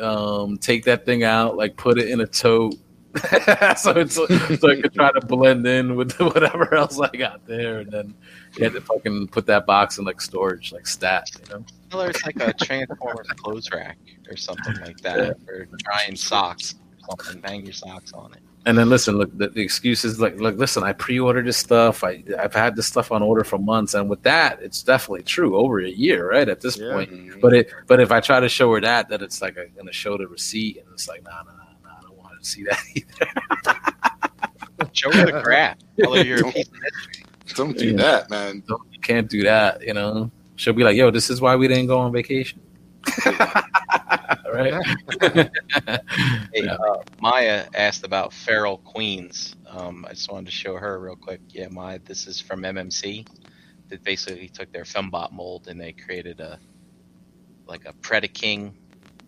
Um, take that thing out, like put it in a tote, so it's so I could try to blend in with whatever else I got there, and then you had to fucking put that box in like storage, like stat, you know.
Well, it's like a Transformers clothes rack or something like that for drying socks or something. Hang your socks on it.
And then listen, look, the, the excuse is like, look, listen, I pre-ordered this stuff. I I've had this stuff on order for months, and with that, it's definitely true. Over a year, right at this
Yeah.
point.
Mhm.
But it, but if I try to show her that, that it's like I'm gonna show the receipt, and it's like, nah, nah, nah, nah I don't want to see that either.
Show her the graph. Tell her you're a piece of history.
Don't do
Yeah.
that, man.
You can't do that, you know. She'll be like, yo, this is why we didn't go on vacation. right?
Hey,
Yeah.
uh, Maya asked about feral queens. Um, I just wanted to show her real quick. Yeah, Maya, this is from MMC. They basically took their Fembot mold and they created a like a Predaking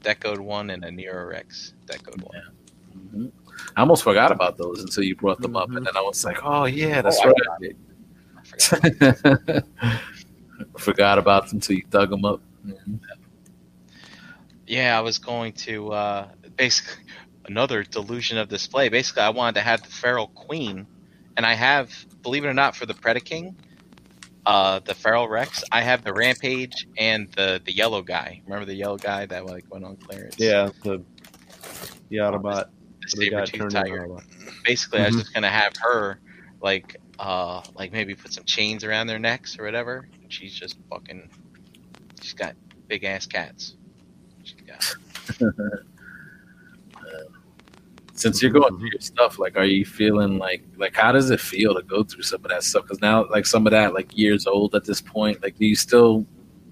decoed one and a Nero Rex decoed one.
Mhm. I almost forgot about those until you brought them up, and then I was like, "Oh yeah, that's
Oh, I
right."
I forgot.
forgot about them until you dug them up. Mhm.
Yeah, I was going to uh, basically another delusion of display. Basically, I wanted to have the feral queen, and I have, believe it or not, for the Predaking, uh, the feral Rex, I have the Rampage and the the yellow guy. Remember the yellow guy that like went on clearance?
Yeah, the the Autobot.
the
The guy
saber
turned into
tiger.
Autobot.
Basically, I was
Mhm.
just gonna have her like uh like maybe put some chains around their necks or whatever. And she's just fucking. She's got big ass cats.
Since you're going through your stuff, like, are you feeling like, like, how does it feel to go through some of that stuff? Because now, like, some of that, like, years old at this point, like, do you still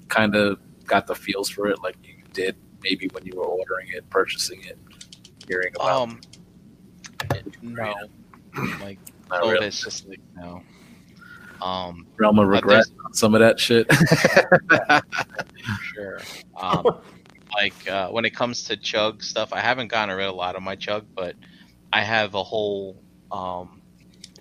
kind of got the feels for it, like you did maybe when you were ordering it, purchasing it, hearing about?
Um, no, like
Not really.
it's just like no. Um,
realm of regret on some of that shit.
sure. Um, like uh, when it comes to chug stuff, I haven't gotten rid of a lot of my chug, but I have a whole um,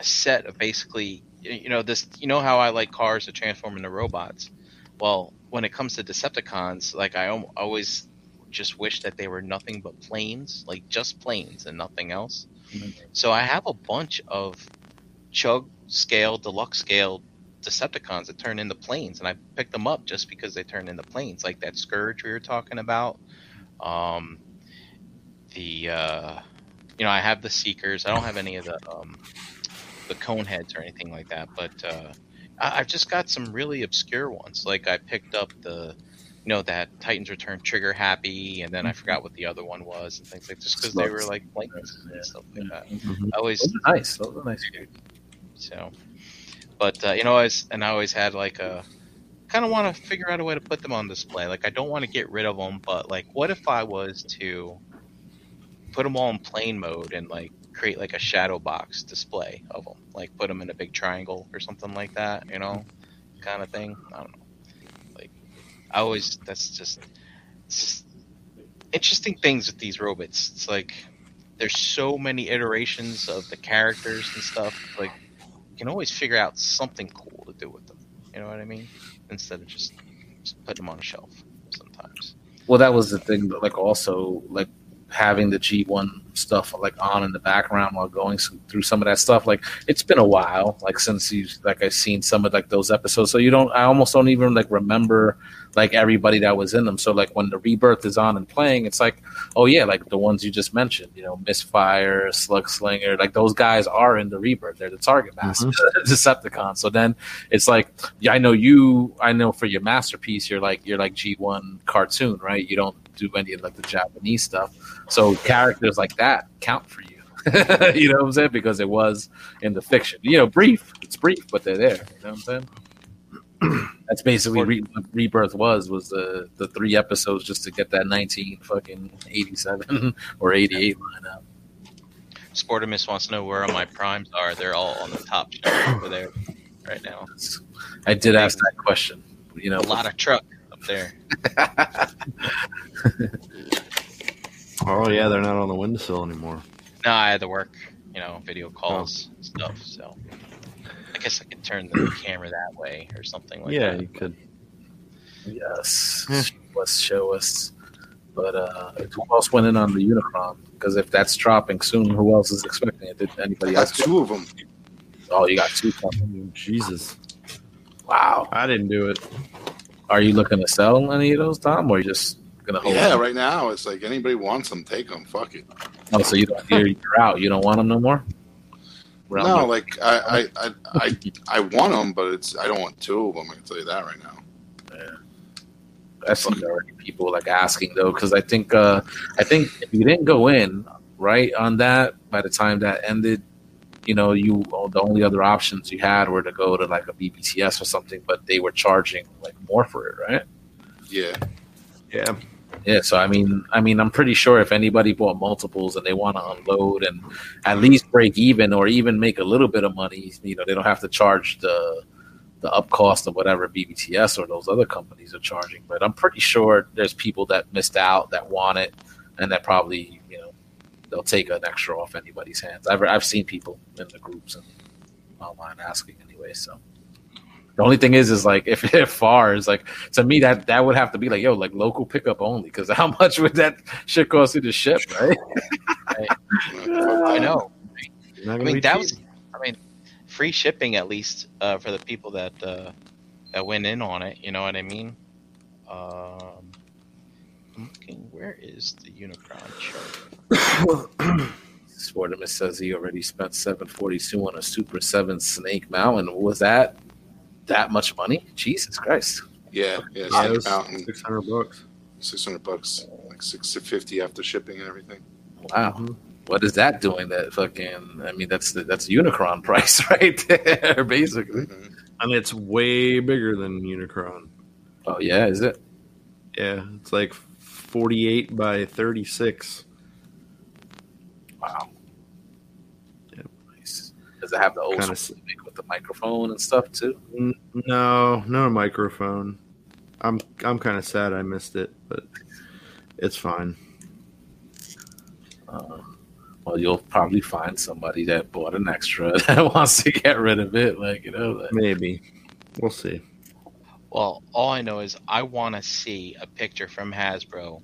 set of basically, you know, this. You know how I like cars to transform into robots. Well, when it comes to Decepticons, like I always just wish that they were nothing but planes, like just planes and nothing else.
Mhm.
So I have a bunch of chug scale, deluxe scale Decepticons that turn into planes, and I picked them up just because they turn into planes, like that Scourge we were talking about. Um, the uh, you know, I have the Seekers. I don't have any of the um, the cone heads or anything like that, but uh, I- I've just got some really obscure ones. Like I picked up the you know that Titans Return Trigger Happy, and then I forgot what the other one was, and things like just because they were like planes and stuff like that.
Mhm.
I always
nice. Those are nice.
so, but uh, you know, I was, and I always had like a kind of want to figure out a way to put them on display. Like I don't want to get rid of them, but like, what if I was to put them all in plane mode and like create like a shadow box display of them, like put them in a big triangle or something like that, you know, kind of thing. I don't know. Like, I always that's just, just interesting things with these robots. It's like there's so many iterations of the characters and stuff. Like can always figure out something cool to do with them. You know what I mean? Instead of just, just putting them on a shelf sometimes.
Well, that was the thing. Like also, like having the G one stuff like on in the background while going through some of that stuff. Like it's been a while, like since you like I've seen some of like those episodes. So you don't, I almost don't even like remember like everybody that was in them. So like when the rebirth is on and playing, it's like, oh yeah, like the ones you just mentioned, you know, Misfire, Slugslinger, like those guys are in the rebirth. They're the target mm-hmm. master, Decepticon. So then it's like, yeah, I know you. I know for your masterpiece, you're like you're like G one cartoon, right? You don't do any of like the Japanese stuff. So characters like that count for you. you know what I'm saying? Because it was in the fiction. You know, brief. It's brief, but they're there. You know what I'm saying? That's basically re- what Rebirth was was the the three episodes just to get that 19 fucking 87 or 88 lineup.
Sportimus wants to know where all my primes are. They're all on the top shelf over there right now.
I did ask that question. You know,
A lot of truck up there.
Oh yeah, they're not on the windowsill anymore.
No, I had to work, you know, video calls and stuff. So I guess I could turn the camera that way or something like
yeah,
that.
Yeah, you could.
Yes.
Yeah.
Show us, show us. But uh, who else went in on the Unicron? Because if that's dropping soon, who else is expecting it? Did anybody
got
else?
two of them.
Oh, you got two coming.
Jesus,
Wow.
I didn't do it.
Are you looking to sell any of those, Tom, or just gonna hold?
Yeah,
on?
right now it's like anybody wants them, take them. Fuck it.
Oh, so you don't, you're, you're out. You don't want them no more. Round
No,
up.
like I, I, I, I, I want them, but it's I don't want two of them. I can tell you that right now. Yeah.
I've seen already people like asking though, because I think uh, I think if you didn't go in right on that by the time that ended, you know, you well, the only other options you had were to go to like a BBTS or something, but they were charging like more for it, right?
Yeah,
Yeah,
Yeah, so I mean, I mean, I'm pretty sure if anybody bought multiples and they want to unload and at least break even or even make a little bit of money, you know, they don't have to charge the the up cost of whatever BBTS or those other companies are charging. But I'm pretty sure there's people that missed out that want it and that probably you know they'll take an extra off anybody's hands. I've I've seen people in the groups and online asking anyway. So the only thing is, is like if if far is like to me that that would have to be like yo like local pickup only because how much would that shit cost you to ship, right?
I know.
Not
I mean, that
cheap.
was, I mean, free shipping at least uh, for the people that uh, that went in on it. You know what I mean? Um, I'm looking. Where is the Unicron chart?
Sportimus says he already spent seven forty two on a Super Seven Snake Mountain. What was that that much money? Jesus Christ!
yeah, yeah.
Yeah,
Snake
it was six hundred bucks.
six hundred bucks, like six fifty after shipping and everything.
Wow,
Mhm.
what is that doing? That fucking. I mean, that's the, that's Unicron price right there, basically.
Mhm.
And it's way bigger than Unicron.
Oh yeah, is it?
Yeah, it's like forty-eight by thirty-six.
Wow.
Yeah.
Nice. Does it have the old
Kinda
school gimmick with the microphone and stuff too?
No, no microphone. I'm I'm kind of sad I missed it, but it's fine.
Uh, well, you'll probably find somebody that bought an extra that wants to get rid of it. Like you know, like,
Maybe we'll see.
Well, all I know is I want to see a picture from Hasbro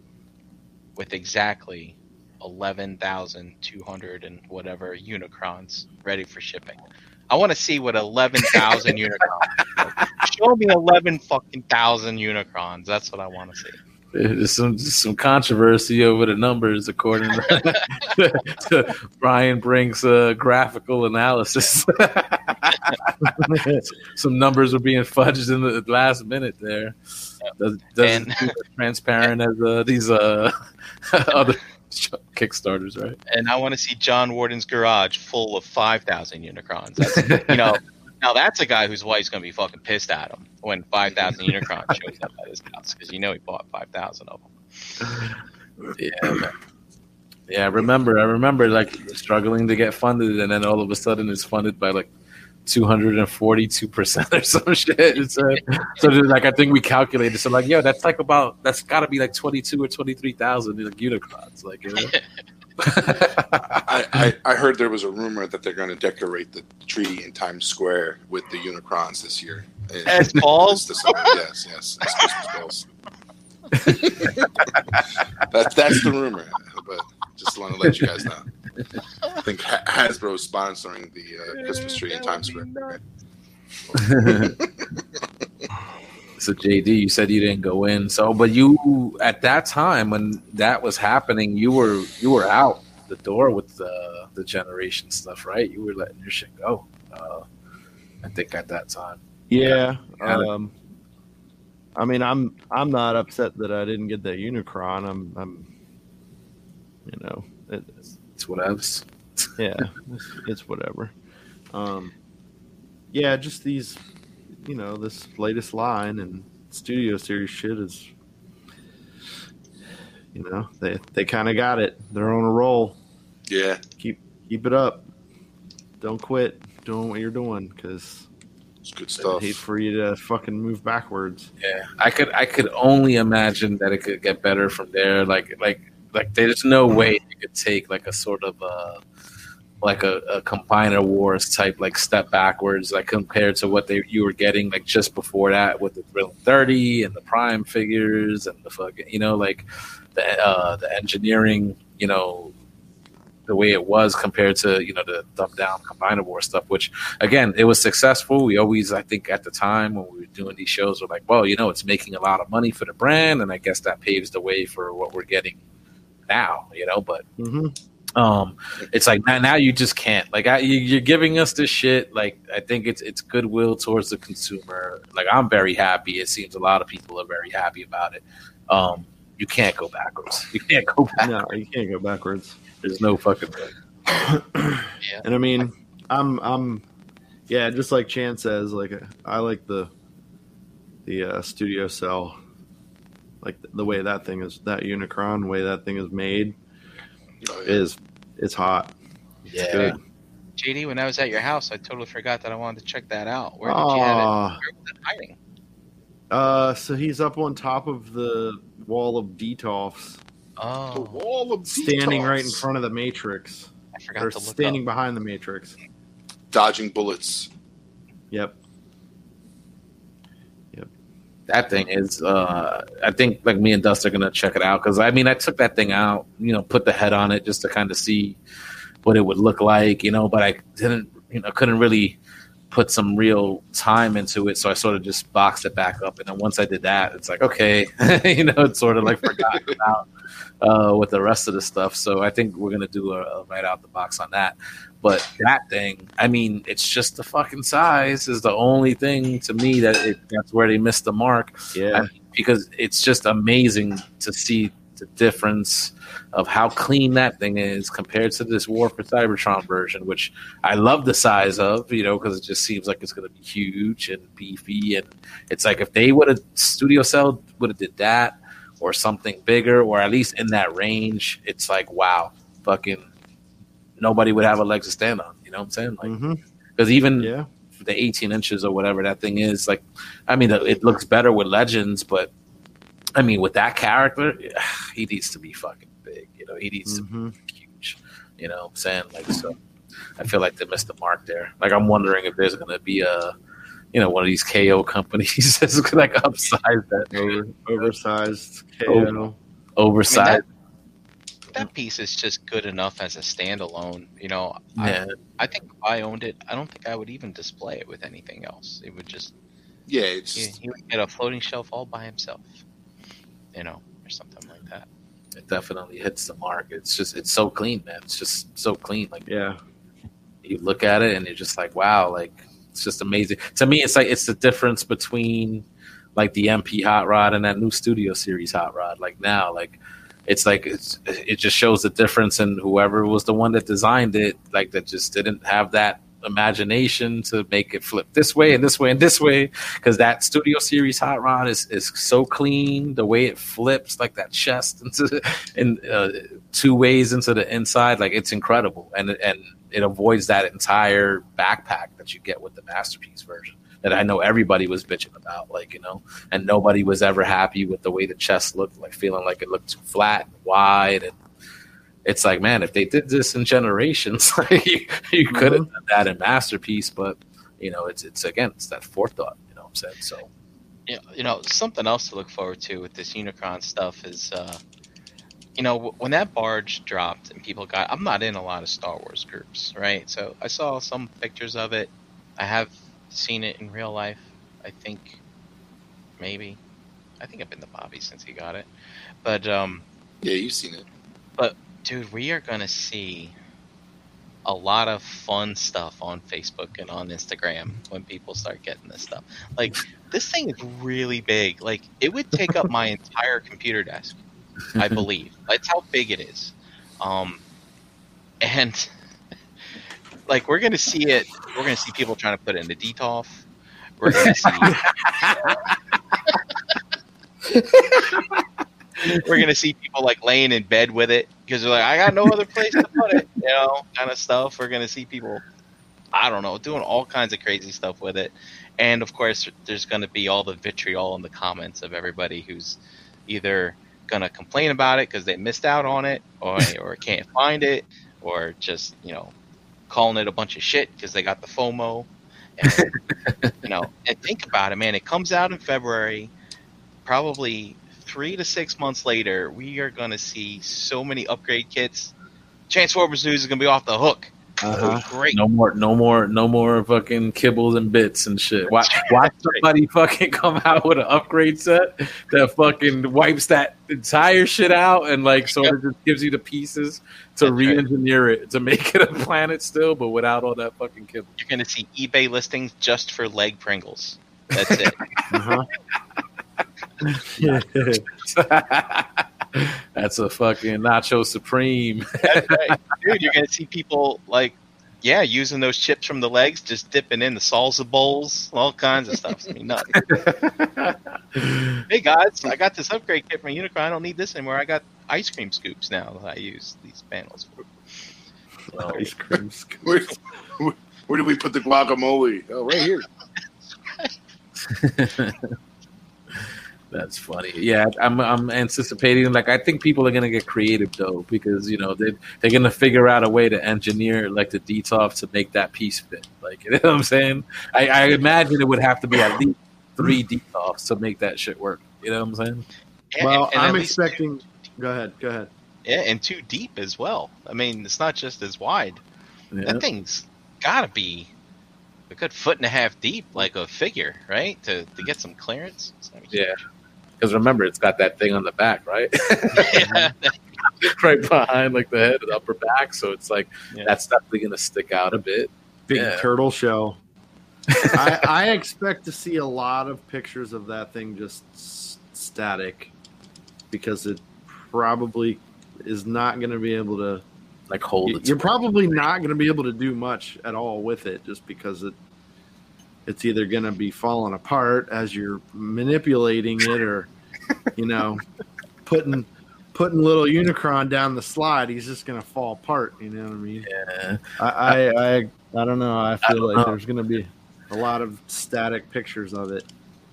with exactly eleven thousand two hundred and whatever Unicrons ready for shipping. I want to see what eleven thousand Unicrons. Show me eleven fucking thousand Unicrons. That's what I want to see.
There's some some controversy over the numbers, according to, to Brian Brink's uh, graphical analysis. some numbers were being fudged in the last minute there. Does, doesn't
And-
seem as transparent as uh, these uh, other Kickstarters, right?
and I want to see John Warden's garage full of five thousand Unicrons. That's, you know, now that's a guy whose wife's gonna be fucking pissed at him when five thousand Unicrons shows up at his house because you know he bought five thousand of them.
Yeah, yeah. I remember, I remember like struggling to get funded, and then all of a sudden it's funded by like two hundred and forty-two percent or some shit. It's, so there's, like I think we calculated. So like, yo, that's like about that's got to be like twenty-two or twenty-three thousand like Unicrons, like. You know?
I, I, I heard there was a rumor that they're going to decorate the tree in Times Square with the Unicrons this year. And-
As balls?
Yes, yes, as Christmas balls. that's that's the rumor, but just want to let you guys know. I think Hasbro is sponsoring the uh, Christmas tree in Times Square.
so JD, you said you didn't go in. So, but you at that time when that was happening, you were you were out the door with the the generation stuff, right? You were letting your shit go. Uh, I think at that time.
Yeah.
Yeah.
Um, I mean, I'm I'm not upset that I didn't get that Unicron. I'm I'm, you know, it,
It's whatevs.
yeah, it's, it's whatever. Um, yeah, just these, you know, this latest line and Studio Series shit is, you know, they they kind of got it. They're on a roll.
Yeah,
Keep keep it up. Don't quit doing what you're doing because
it's good
I
stuff.
hate for you to fucking move backwards.
Yeah, I could I could only imagine that it could get better from there. Like like like there's no way you could take like a sort of a like a, a combiner wars type like step backwards like compared to what they you were getting like just before that with the Thrill 30 and the prime figures and the fucking you know like the uh the engineering you know the way it was compared to you know the dumbed down combiner war stuff which again it was successful. We always i think at the time when we were doing these shows we're like well you know it's making a lot of money for the brand and i guess that paves the way for what we're getting now you know but
hmm
um it's like now, now you just can't like I, you, you're giving us this shit like i think it's it's goodwill towards the consumer. Like i'm very happy. It seems a lot of people are very happy about it. Um you can't go backwards. You can't go back
No, you can't go backwards.
there's no fucking way.
And I mean, I'm I'm yeah, just like Chan says, like I like the the uh, studio cell, like the, the way that thing is that Unicron, the way that thing is made
Oh, yeah.
is it's hot. It's
Yeah.
good.
JD, when I was at your house, I totally forgot that I wanted to check that out. Where did you have it?
Aw.
Where was it hiding?
Uh, so he's up on top of the wall of Detolfs,
The
Oh,
wall of
standing
Detolfs.
right in front of the Matrix,
I forgot
or
to look
standing
up.
behind the Matrix.
dodging bullets.
Yep.
That thing is uh i think like me and dust are gonna check it out because i mean i took that thing out you know put the head on it just to kind of see what it would look like you know but i didn't you know couldn't really put some real time into it so i sort of just boxed it back up and then once i did that it's like okay you know it's sort of like forgotten about uh with the rest of the stuff so i think we're gonna do a, a right out the box on that but that thing i mean it's just the fucking size is the only thing to me that it, that's where they missed the mark
Yeah.
because it's just amazing to see the difference of how clean that thing is compared to this War for Cybertron version, which I love the size of, you know, because it just seems like it's going to be huge and beefy, and it's like if they would have Studio Cell would have did that or something bigger, or at least in that range, it's like wow, fucking nobody would have a leg to stand on. You know what I'm saying? Like because even
Yeah.
the 18 inches or whatever that thing is like i mean it looks better with legends but i mean with that character he needs to be fucking big you know he needs
hmm
to be huge you know what i'm saying like so i feel like they missed the mark there like i'm wondering if there's gonna be a you know one of these ko companies that's gonna like upsize that
Over, oversized. KO.
oversized
That mm. piece is just good enough as a standalone. You know,
yeah
I, I think if I owned it, I don't think I would even display it with anything else. It would just
Yeah, it's
he, he would get a floating shelf all by himself. You know, or something like that.
it definitely hits the mark it's just it's so clean man it's just so clean like
Yeah.
you look at it and you're just like, wow, like it's just amazing. To me, it's like it's the difference between like the MP hot rod and that new Studio Series hot rod. Like now, like it's like it's it just shows the difference in whoever was the one that designed it, like that just didn't have that imagination to make it flip this way and this way and this way. Because that studio series hot rod is, is so clean the way it flips like that chest into in uh, two ways into the inside like it's incredible. And and it avoids that entire backpack that you get with the masterpiece version that I know everybody was bitching about, like you know, and nobody was ever happy with the way the chest looked, like feeling like it looked too flat and wide, and it's like, man, if they did this in generations, like you, you could have done that in masterpiece, but you know, it's it's again, it's that forethought, you know what I'm saying? So
you know, you know, something else to look forward to with this Unicron stuff is, uh, you know, when that barge dropped and people got, I'm not in a lot of Star Wars groups, right? So I saw some pictures of it. I have seen it in real life. I think maybe. I think I've been to Bobby since he got it. But um,
yeah, you've seen it.
But dude, we are gonna see a lot of fun stuff on Facebook and on Instagram when people start getting this stuff. Like this thing is really big. Like it would take up my entire computer desk, I believe. That's how big it is. Um, and like we're gonna see it. We're gonna see people trying to put it into Detolf. We're gonna see. we're gonna see people like laying in bed with it because they're like, I got no other place to put it, you know, kind of stuff. We're gonna see people, I don't know, doing all kinds of crazy stuff with it, and of course, there's gonna be all the vitriol in the comments of everybody who's either gonna complain about it because they missed out on it, or or can't find it, or just you know calling it a bunch of shit because they got the FOMO. And, you know, and think about it, man. It comes out in February. Probably three to six months later, we are going to see so many upgrade kits. Transformers news is going to be off the hook.
Uh-huh.
Great.
No more, no more, no more fucking kibbles and bits and shit. Why, why somebody fucking come out with an upgrade set that fucking wipes that entire shit out and like sort of just gives you the pieces to
That's
re-engineer it to make it a planet still, but without all that fucking kibble.
You're going to see eBay listings just for leg Pringles. That's it.
Uh-huh.
That's a fucking nacho supreme.
That's right. Dude, you're going to see people like, yeah, using those chips from the legs, just dipping in the salsa bowls, all kinds of stuff. I mean, nuts. hey guys, I got this upgrade kit from Unicron. I don't need this anymore. I got ice cream scoops now that I use these panels for. So,
Ice cream scoops.
Where, where, where did we put the guacamole? Oh, right here.
That's funny. Yeah, I'm I'm anticipating like I think people are gonna get creative though because you know they they're gonna figure out a way to engineer like the Detolfs to make that piece fit. Like you know what I'm saying? I, I imagine it would have to be at least three Detolfs to make that shit work. You know what I'm saying?
yeah,
Well,
and- and
I'm
least
expecting. Go ahead. Go ahead.
Yeah, and too deep as well. I mean, it's not just as wide.
Yeah.
That thing's gotta be a good foot and a half deep, like a figure, right? To to get some clearance. So,
Yeah. Because remember, it's got that thing on the back, right?
yeah.
right behind like the head and upper back. So it's like
Yeah.
that's definitely gonna stick out a bit.
Big
Yeah.
turtle shell. I, I expect to see a lot of pictures of that thing just s- static because it probably is not going to be able to.
Like hold it.
You're probably not going to be able to do much at all with it just because it it's either going to be falling apart as you're manipulating it or you know putting putting little unicron down the slide he's just going to fall apart you know what i mean
yeah.
I, I, I, I don't know. I feel
don't
like
know.
there's going to be a lot of static pictures of it.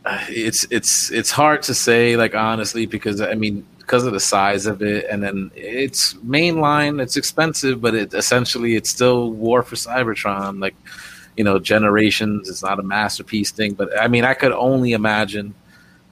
Uh, it's it's it's hard to say like honestly because i mean because of the size of it and then it's mainline it's expensive but it essentially it's still war for cybertron like you know generations it's not a masterpiece thing but i mean i could only imagine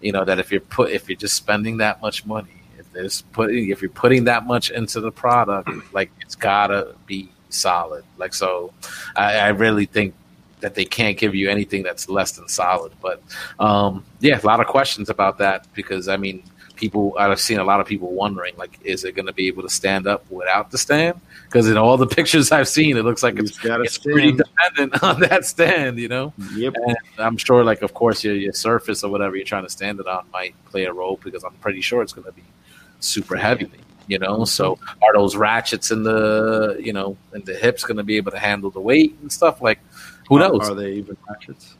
you know that if you're put if you're just spending that much money if there's putting if you're putting that much into the product like it's gotta be solid. Like so i, I really think that they can't give you anything that's less than solid but um, yeah, a lot of questions about that because I mean, people I've seen a lot of people wondering like, is it going to be able to stand up without the stand? Because in all the pictures I've seen, it looks like it's,
It's got a
it's pretty dependent on that stand, you know.
Yep.
And I'm sure, like, of course, your your surface or whatever you're trying to stand it on might play a role because I'm pretty sure it's going to be super heavy. You know, so mm-hmm. are those ratchets in the you know in the hips going to be able to handle the weight and stuff? Like, who knows?
Are they even ratchets?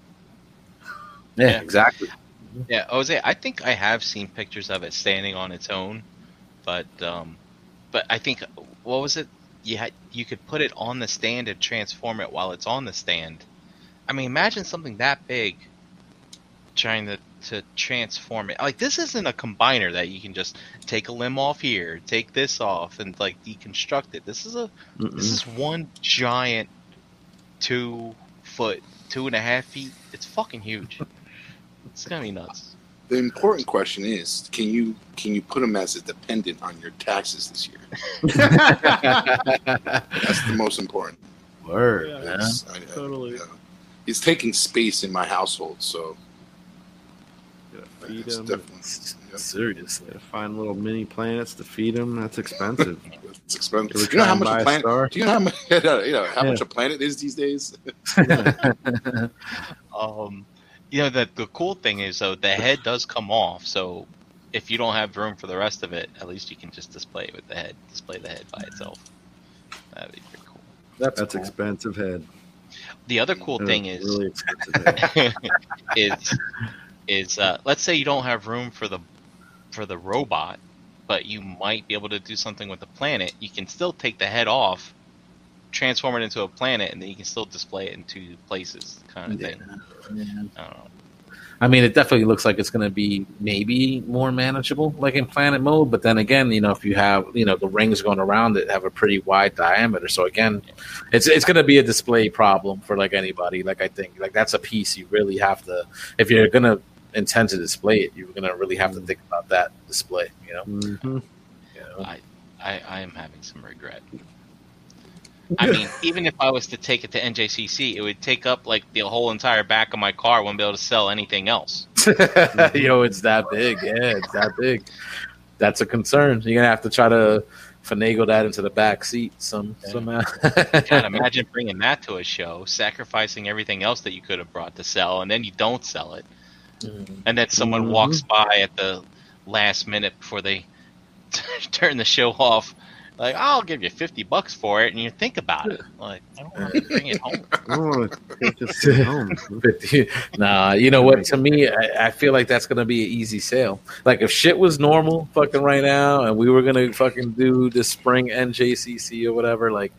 Yeah. exactly.
Yeah, Jose, I think I have seen pictures of it standing on its own, but um, but I think what was it? You had you could put it on the stand and transform it while it's on the stand. I mean, imagine something that big trying to to transform it. Like this isn't a combiner that you can just take a limb off here, take this off, and like deconstruct it. This is a
Mm-mm.
this is one giant two foot, two and a half feet. It's fucking huge. It's gonna be nuts.
The important question is, can you can you put them as a dependent on your taxes this year? That's the most important.
Word,
Yeah.
man.
That's- I- I-
Totally.
yeah. It's taking space in my household, so
Gotta feed
that's
'em.
definitely yeah,
Seriously.
Gotta find little mini planets to feed them. That's expensive.
it's expensive. Do you know how much a
a
planet?
star?
Do you know how much? You know how
Yeah.
much a planet is these days?
Um, you know the the cool thing is though the head does come off, so if you don't have room for the rest of it, at least you can just display it with the head. Display the head by itself. That'd be pretty cool.
That's,
That's
cool.
expensive head.
The other cool
That's
thing is
really expensive head.
is is uh, let's say you don't have room for the for the robot, but you might be able to do something with the planet. You can still take the head off, transform it into a planet, and then you can still display it in two places, kind of
Yeah.
thing.
Yeah.
I don't know.
I mean, it definitely looks like it's going to be maybe more manageable, like in Planet Mode. But then again, you know, if you have you know the rings going around it have a pretty wide diameter, so again, it's it's going to be a display problem for like anybody. Like I think like that's a piece you really have to if you're going to intend to display it, you're going to really have to think about that display. You know,
Mhm.
you know?
I, I, I am having some regret. I mean, even if I was to take it to NJCC, it would take up like the whole entire back of my car. I wouldn't be able to sell anything else.
Yo, it's that big. Yeah, it's that big. That's a concern. You're gonna have to try to finagle that into the back seat some
Yeah.
somehow.
God, imagine bringing that to a show, sacrificing everything else that you could have brought to sell, and then you don't sell it,
Mhm.
and then someone
Mhm.
walks by at the last minute before they turn the show off. Like, I'll give you fifty bucks for it, and you think about it. Like, I don't want to bring it home.
I want to take this thing home.
50. nah, you know what? To me, I, I feel like that's gonna be an easy sale. Like if shit was normal, fucking right now, and we were gonna fucking do the spring NJCC or whatever, like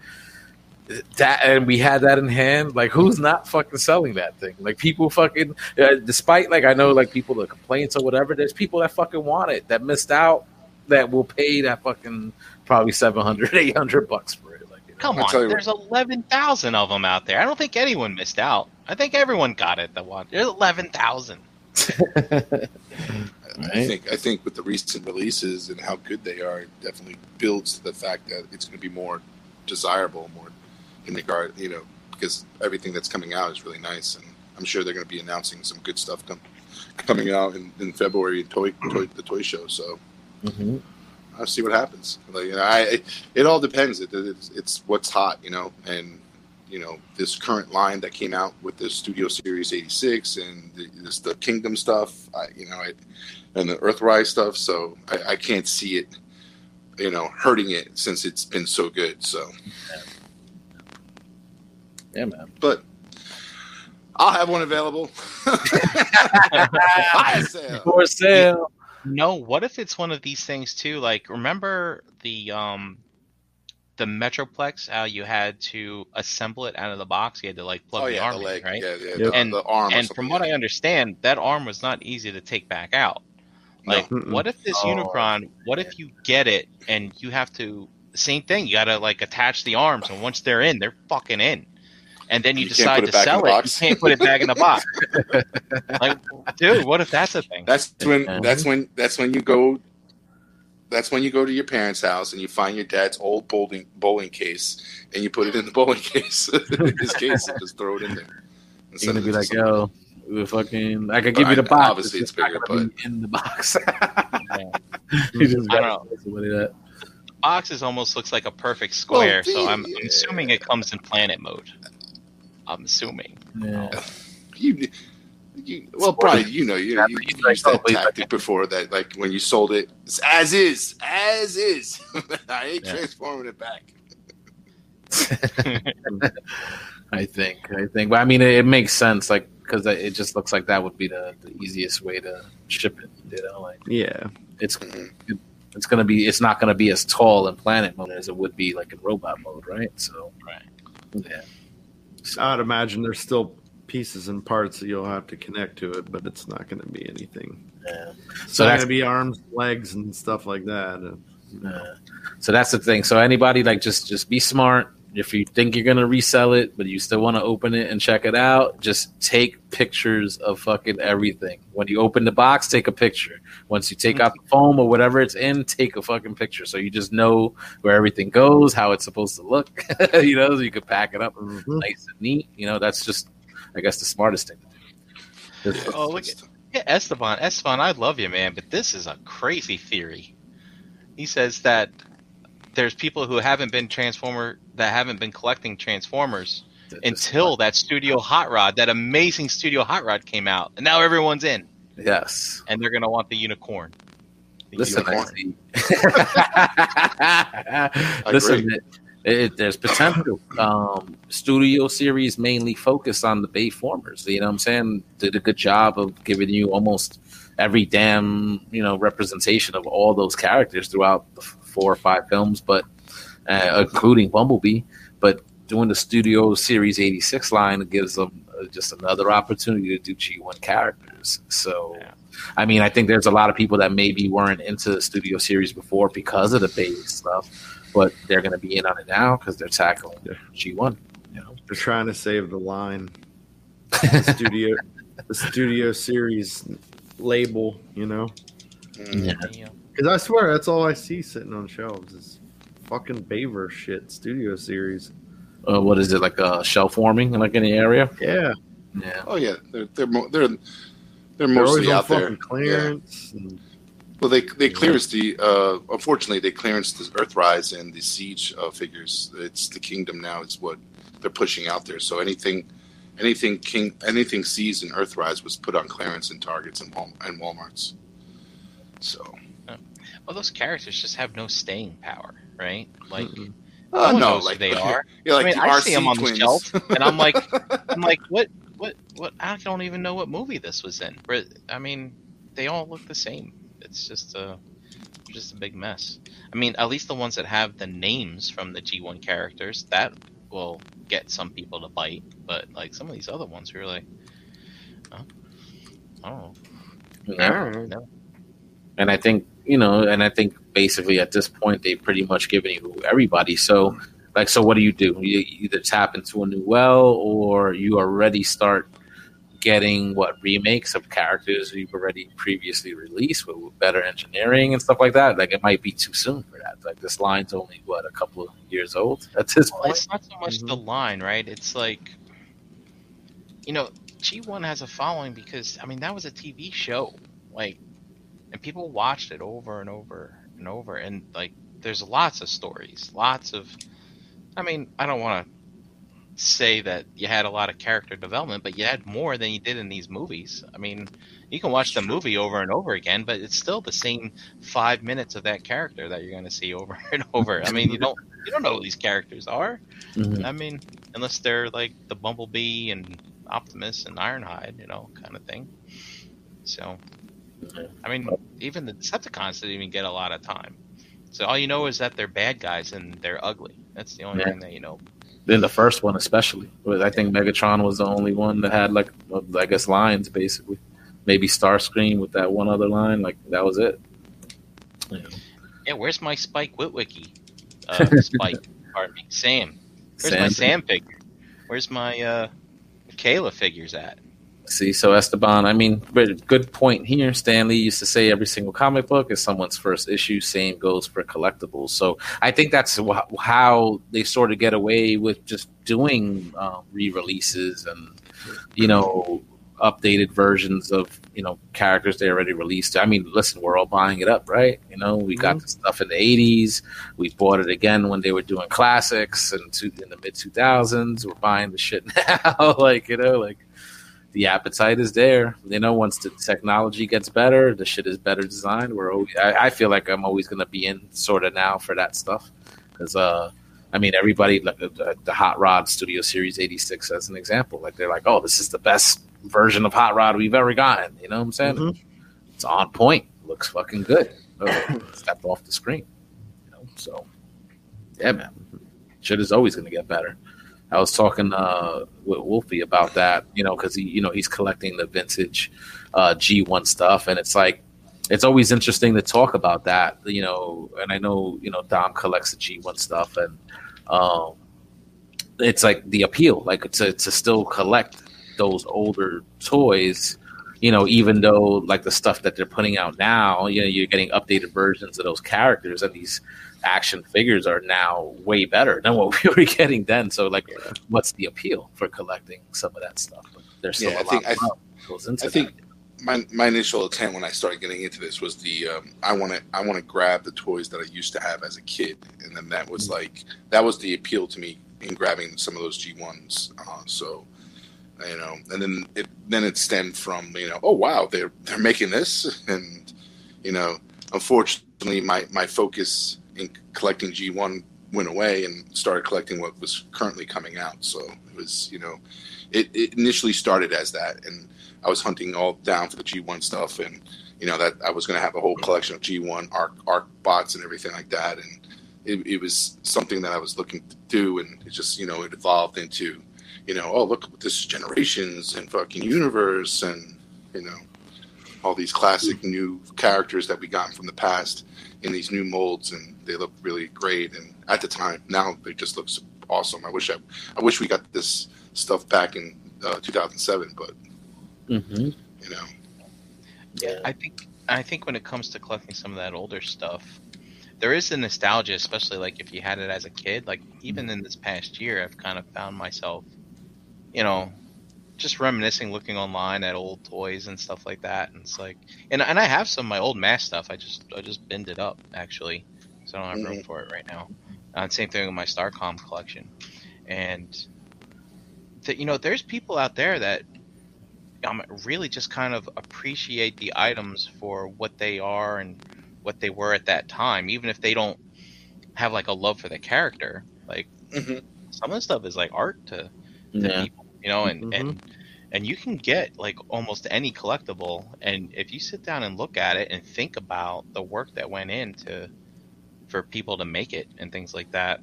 that, and we had that in hand. Like who's not fucking selling that thing? Like people fucking, uh, despite like I know like people the complaints or whatever. There's people that fucking want it that missed out that will pay that fucking probably 700 800 bucks for it. Like you know?
Come
I'll
on,
you
there's eleven thousand of them out there. I don't think anyone missed out. I think everyone got it. That one. There's eleven thousand.
I think I think with the recent releases and how good they are, it definitely builds to the fact that it's going to be more desirable, more in regard, you know, because everything that's coming out is really nice, and I'm sure they're going to be announcing some good stuff com- coming out in, in February in toy, toy the toy show. So
Mhm.
I'll see what happens. Like you know, I it, it all depends. It, it's, it's what's hot, you know, and you know this current line that came out with the Studio Series '86 and the, this the Kingdom stuff. I, you know, I, and the Earthrise stuff. So I, I can't see it, you know, hurting it since it's been so good. So,
Yeah, man.
but I'll have one available. Fire sale.
For sale.
No, what if it's one of these things too? Like, remember the um, the Metroplex? How you had to assemble it out of the box? You had to like plug
Oh
the
yeah,
arm
the
in,
leg,
right?
yeah, yeah,
Yep.
the,
And-
the arm.
And from what. I understand, that arm was not easy to take back out. Like,
Mm-mm.
what if this
Oh.
Unicron? What if you get it and you have to same thing? You got to like attach the arms, and once they're in, they're fucking in. And then you,
You
decide to
it back in
sell it. You can't put it back in the box. like, dude, what if that's a thing?
That's when
Yeah.
that's when that's when you go that's when you go to your parents' house and you find your dad's old bowling bowling case and you put it in the bowling case his case and just throw it in there.
You're
Instead
gonna
of
be like,
something-
yo, we fucking, I could
But
give you the
I-
box.
obviously
it's
it's
just
bigger,
not gonna in the box.
Yeah.
you just
I
gotta
don't
say somebody that.
boxes almost looks like a perfect square, so I'm,
yeah.
I'm assuming it comes in planet mode. I'm assuming.
Yeah.
Um, you, you, well, probably you know you,
Yeah,
you,
but
you used that tactic before that, like when you sold it, it's as is, as is. I ain't
Yeah.
transforming it back.
I think, I think, but I mean, it, it makes sense, like because it just looks like that would be the, the easiest way to ship it. You know, like
Yeah.
it's it, it's gonna be, it's not gonna be as tall in planet mode as it would be like in robot mode, right? So,
Right.
yeah.
I'd imagine there's still pieces and parts that you'll have to connect to it, but it's not going to be anything.
yeah.
It's
So that's
going to be arms, legs, and stuff like that. Uh,
Yeah. So that's the thing. So anybody like just just be smart. If you think you're gonna resell it, but you still want to open it and check it out, just take pictures of fucking everything. When you open the box, take a picture. Once you take out the foam or whatever it's in, take a fucking picture. So you just know where everything goes, how it's supposed to look. you know, so you could pack it up
mhm.
nice and neat. You know, that's just, I guess, the smartest thing. to do. Just-
Oh, look at yeah, Esteban. Esteban, I love you, man, but this is a crazy theory. He says that there's people who haven't been transformer that haven't been collecting transformers
just-
until that studio hot rod, that amazing studio hot rod came out, and now everyone's in,
yes.
and they're gonna want the Unicron. The
Listen,
Unicron.
I see. Listen, it, it, there's potential. Um, studio series mainly focus on the Bayformers. You know what I'm saying? Did a good job of giving you almost every damn you know representation of all those characters throughout the f- four or five films, but uh, including Bumblebee. But doing the Studio Series 86 line gives them just another opportunity to do G1 characters. So,
Yeah.
I mean, I think there's a lot of people that maybe weren't into the studio series before because of the base stuff, but they're going to be in on it now because they're tackling
Yeah.
G1. You know,
They're trying to save the line. The studio, the studio series label, you know.
Mm.
Yeah.
Yeah.
Because I swear that's all I see sitting on shelves is fucking Baver shit. Studio series.
uh, what is it like a shelf warming like in the area?
Yeah,
Yeah,
Oh yeah, they're they're mo- they're they're
they're always
mostly
on
out there.
fucking clearance. and-
Well, they they clearance the uh, unfortunately they clearance the Earthrise and the Siege uh, figures. It's the Kingdom now. It's what they're pushing out there. So anything, anything King, anything Siege and Earthrise was put on clearance in Targets and Wal- and WalMarts. So
Well, those characters just have no staying power, right? Like,
Mm-mm.
no
uh, no,
knows
like
who they are.
Yeah, like
I mean,
the
I see them on the shelf, and I'm like, I'm like, what, what, what? I don't even know what movie this was in. Where- I mean, they all look the same. It's just a, just a big mess. I mean, at least the ones that have the names from the G1 characters that will get some people to bite. But like some of these other ones, who are like, oh, I don't know.
Yeah. and I think you know, and I think basically at this point they've pretty much given you everybody. So, like, so what do you do? You either tap into a new well, or you already start getting what remakes of characters you've already previously released with, with better engineering and stuff like that. Like, it might be too soon for that. Like, this line's only what a couple of years old at this
Well,
point.
it's not so much the mm-hmm. line, right? It's like, you know, G1 has a following because I mean that was a TV show, like, and people watched it over and over and over, and like, there's lots of stories, lots of. I mean, I don't want to say that you had a lot of character development, but you had more than you did in these movies. I mean, you can watch the movie over and over again, but it's still the same five minutes of that character that you're going to see over and over. I mean, you don't you don't know who these characters are.
Mhm.
I mean, unless they're like the Bumblebee and Optimus and Ironhide, you know, kind of thing. So, I mean, even the Decepticons didn't even get a lot of time. So all you know is that they're bad guys and they're ugly. That's the only
Yeah.
thing that you know.
Then the first one, especially, I think Megatron was the only one that had like, I guess, lines basically. Maybe Starscream with that one other line, like that was it. Know,
Yeah, where's my Spike Witwicky? Uh, Spike, pardon me, Sam. Where's my
Sam-
Sam figure? Where's my uh, Kayla figures at?
See, so Esteban, I mean, good point here. Stan Lee used to say every single comic book is someone's first issue. Same goes for collectibles. So I think that's how they sort of get away with just doing uh, re-releases and you know updated versions of you know characters they already released. I mean, listen, we're all buying it up, right? You know, we got the stuff in the '80s. We bought it again when they were doing classics and in the mid 2000s. We're buying the shit now, like you know, like the appetite is there. You know, once the technology gets better, the shit is better designed. We're always, I, I feel like I'm always going to be in sort of now for that stuff because, uh, I mean, everybody like the, the Hot Rod Studio Series '86 as an example, like they're like, oh, this is the best version of Hot Rod we've ever gotten. You know what I'm saying?
Mhm.
It's on point. Looks fucking good. Oh, stepped off the screen. You know, so yeah, man, shit is always going to get better. I was talking uh, with Wolfie about that, you know, because he, you know, he's collecting the vintage uh, G1 stuff, and it's like it's always interesting to talk about that, you know. And I know, you know, Dom collects the G1 stuff, and um, it's like the appeal, like to to still collect those older toys, you know, even though like the stuff that they're putting out now, you know, you're getting updated versions of those characters, and these action figures are now way better than what we were getting then. So, like, what's the appeal for collecting some of that stuff? But there's still
Yeah,
a
I think-
lot
I-
more that goes into
I think
that.
my my initial intent when I started getting into this was the um, I want to I want to grab the toys that I used to have as a kid, and then that was like that was the appeal to me in grabbing some of those G ones. Uh, so you know, and then it then it stemmed from you know, oh wow, they're they're making this, and you know, unfortunately, my my focus in collecting G one went away and started collecting what was currently coming out. So it was you know, it, it initially started as that, and I was hunting all down for the G1 stuff, and you know that I was going to have a whole collection of G1 arc arc bots and everything like that, and it, it was something that I was looking to do, and it just you know it evolved into you know, oh look, this is Generations and fucking Universe and you know all these classic new characters that we got from the past in these new molds, and they look really great. And at the time, now they just look awesome. I wish I, I wish we got this stuff back in uh, 2007, but
Mm-hmm.
you know,
Yeah.
I think I think when it comes to collecting some of that older stuff, there is a nostalgia, especially like if you had it as a kid. Like even in this past year, I've kind of found myself, you know, just reminiscing, looking online at old toys and stuff like that. And it's like, and and I have some of my old MASK stuff. I just I just binned it up actually, so I don't have room
Mhm.
for it right now. Uh, same thing with my Starcom collection, and that you know, there's people out there that um, really just kind of appreciate the items for what they are and what they were at that time, even if they don't have like a love for the character. Like
Mhm.
some of the stuff is like art to, to
Yeah.
people, you know, and,
Mhm.
and and you can get like almost any collectible, and if you sit down and look at it and think about the work that went into for people to make it and things like that,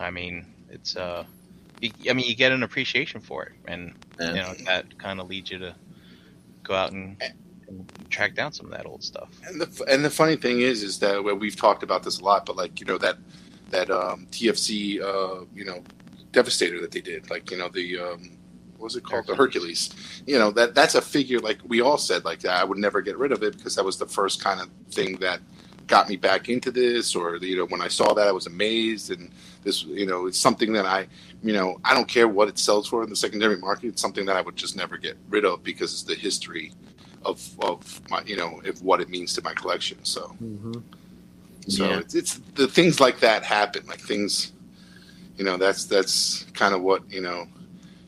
I mean, it's uh, you, I mean, you get an appreciation for it, and
Yeah.
you know that kind of leads you to go out and, and track down some of that old stuff.
And the and the funny thing is, is that well, we've talked about this a lot, but like you know that that um, TFC uh, you know Devastator that they did, like you know the um, what was it called, the Hercules. You know that that's a figure like we all said like. I would never get rid of it because that was the first kind of thing that got me back into this, or you know when I saw that I was amazed, and this you know it's something that I you know I don't care what it sells for in the secondary market. It's something that I would just never get rid of because it's the history of of my you know of what it means to my collection. So
Mm-hmm.
so
Yeah.
it's, it's the things like that happen. Like things, you know, that's that's kind of what you know.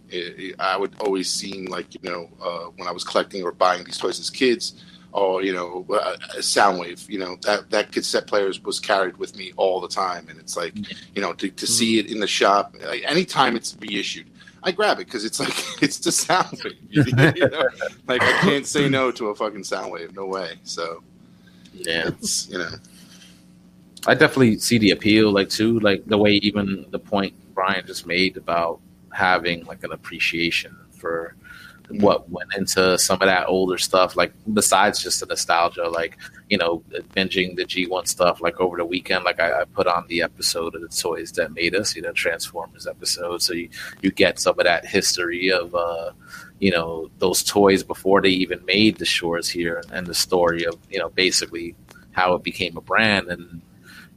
It, it- I would always seem like you know uh, when I was collecting or buying these toys as kids, or you know, uh, Soundwave. You know that that cassette players was carried with me all the time, and it's like you know to, to see it in the shop. Like, anytime it's reissued, I grab it because it's like it's the Soundwave. you know? Like I can't say no to a fucking Soundwave. No way. So
Yeah.
it's you know.
I definitely see the appeal, like too, like the way even the point Brian just made about having like an appreciation for what went into some of that older stuff, like besides just the nostalgia, like you know, binging the G one stuff, like over the weekend, like I, I put on the episode of the toys that made us, you know, Transformers episode, so you you get some of that history of uh, you know, those toys before they even made the shores here, and the story of you know basically how it became a brand and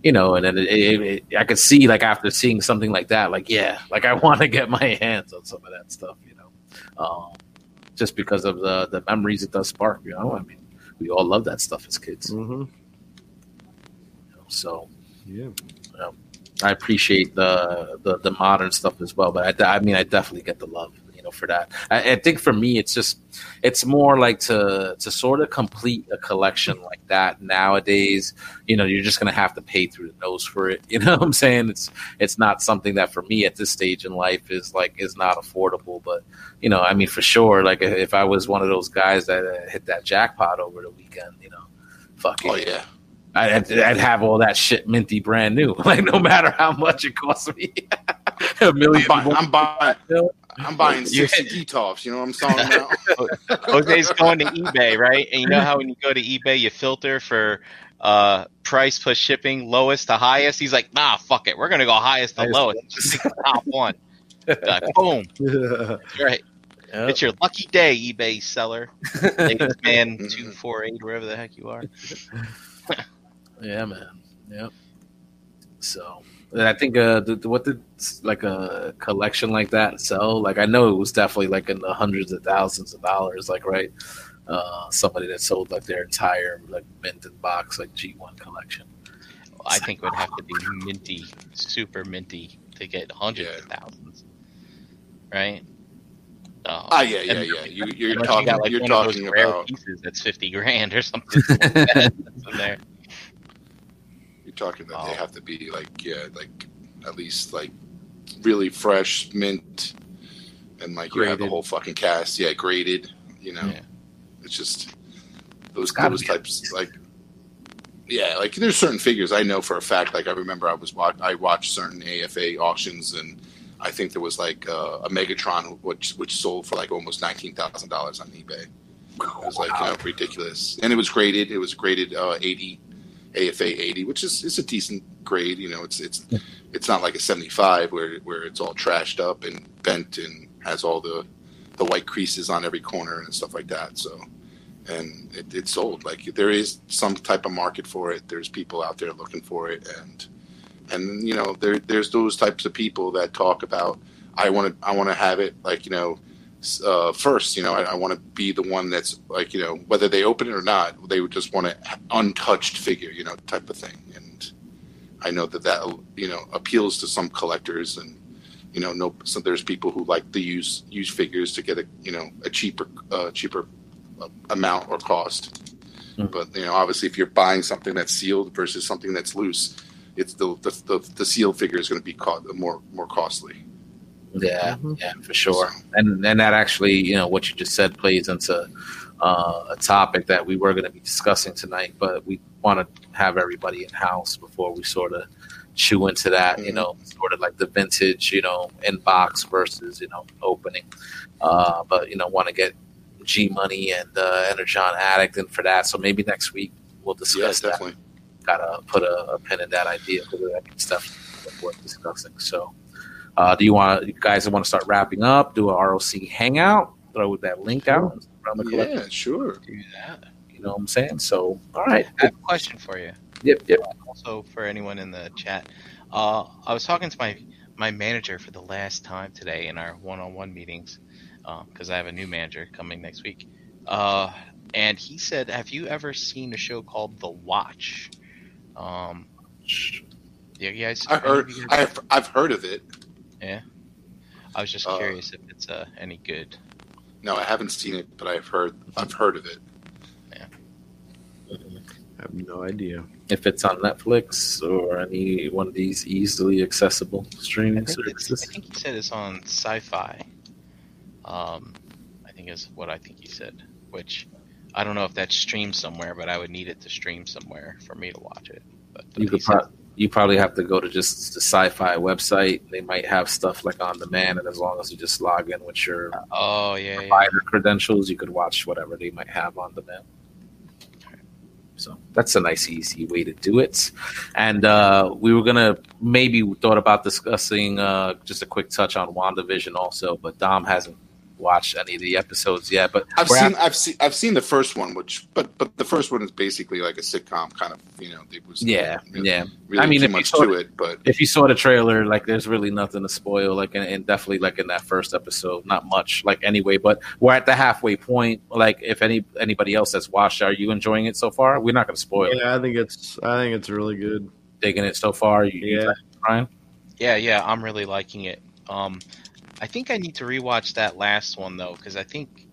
you know, and then it, it, it, I could see like after seeing something like that, like yeah, like I want to get my hands on some of that stuff, you know, um, just because of the the memories it does spark. You know, I mean, we all love that stuff as kids.
Mm-hmm.
You know, so
Yeah.
I appreciate the, the the modern stuff as well, but I, I mean, I definitely get the love, for that. I, I think for me, it's just it's more like to to sort of complete a collection like that nowadays. You know, you're just gonna have to pay through the nose for it. You know what I'm saying? It's it's not something that for me at this stage in life is like is not affordable. But you know, I mean, for sure, like if I was one of those guys that uh, hit that jackpot over the weekend, you know, fuck it.
Oh yeah.
I'd, I'd have all that shit minty brand new, like no matter how much it costs me. a
I'm
million.
buying, I'm buying, I'm buying
You-
six Detolfs. You know what I'm talking about?
Jose's going to eBay, right? And you know how when you go to eBay, you filter for uh, price plus shipping, lowest to highest. He's like, nah, fuck it, we're gonna go highest to
Highest.
lowest. Just pick the top one. Like, boom, That's right.
Yep.
It's your lucky day, eBay seller. Ladies man two four eight, wherever the heck you are.
Yeah, man. Yep. So, and I think uh, the, the- what did like a collection like that sell? Like, I know it was definitely like in the hundreds of thousands of dollars. Like, right? Uh, somebody that sold like their entire like minted box like G one collection.
I think it would have to be minty, super minty to get hundreds
Yeah.
of thousands, right? Oh,
Ah, yeah, yeah, yeah. You, you're
unless
talking.
got, like,
you're
one of those
talking
rare
about.
pieces that's fifty grand or something. like that that's in there.
Talking that they
Oh.
have to be like, yeah, like at least like really fresh mint, and like you have the whole fucking cast. Yeah, graded. You know,
Yeah.
it's just those
gotta
those types like. Yeah, like there's certain figures I know for a fact. Like I remember I was watch I watched certain AFA auctions and I think there was like uh, a Megatron which which sold for like almost nineteen thousand dollars on eBay. It was like you know ridiculous, and it was graded. It was graded uh, eighty, AFA eighty, which is is a decent grade. You know, it's it's it's not like a seventy five where where it's all trashed up and bent and has all the the white creases on every corner and stuff like that. So, and it, it sold. Like there is some type of market for it. There's people out there looking for it, and and you know there there's those types of people that talk about I want to I want to have it like you know uh, first you know I, I want to be the one that's like you know whether they open it or not they would just want an untouched figure you know type of thing and I know that that you know appeals to some collectors and you know no so there's people who like to use use figures to get a you know a cheaper uh, cheaper uh, amount or cost
Mm.
but you know obviously if you're buying something that's sealed versus something that's loose it's the the, the, the sealed figure is going to be co- more more costly.
Yeah,
Mhm.
yeah, for sure. And and that actually, you know, what you just said plays into uh, a topic that we were going to be discussing tonight, but we want to have everybody in house before we sort of chew into that. You
Mhm.
know, sort of like the vintage, you know, inbox versus you know opening. Uh, but you know, want to get G Money and uh, Energon Addict in for that. So maybe next week we'll discuss that
definitely.
gotta put a, a pin in that idea because it's definitely worth discussing. So, uh, do you want you guys want to start wrapping up? Do a ROC hangout? Throw that link out around the collector.
Yeah, sure.
Do that.
You know what I'm saying? So, all right.
I have a question for you.
Yep, yep.
Also, for anyone in the chat, uh, I was talking to my my manager for the last time today in our one-on-one meetings because I have a new manager coming next week. Uh, and he said, "Have you ever seen a show called The Watch?" Um, yeah, you guys.
I heard.
of you guys-
I've I've heard of it.
I was just
uh,
curious if it's uh, any good.
No, I haven't seen it, but I've heard. I've heard of it. Yeah.
I have no idea.
If it's on Netflix or any one of these easily accessible streaming
think, it's, I think he said it's on Sci-Fi. Um, I think is what I think he said. Which I don't know if that's streamed somewhere, but I would need it to stream somewhere for me to watch it. But
You
he
could
said-
pro- you probably have to go to just the sci-fi website. They might have stuff like on demand, and as long as you just log in with your
oh yeah, yeah.
provider credentials, you could watch whatever they might have on demand. So that's a nice, easy way to do it. And uh, we were gonna maybe thought about discussing uh, just a quick touch on WandaVision also, but Dom hasn't watched any of the episodes yet. But
I've seen.
at-
I've seen. I've seen the first one, which but but the first one is basically like a sitcom kind of. You know, it was
yeah,
really,
yeah.
really
I mean,
too
if you
much
saw-
to it, but
if you saw the trailer, like there's really nothing to spoil. Like, and, and definitely like in that first episode, not much. Like anyway, but we're at the halfway point. Like, if any anybody else that's watched, are you enjoying it so far? We're not going to spoil. it.
Yeah, I think it's I think it's really good.
Digging it so far. You, you
Yeah.
Brian?
Yeah, yeah, I'm really liking it. Um, I think I need to rewatch that last one though, because I think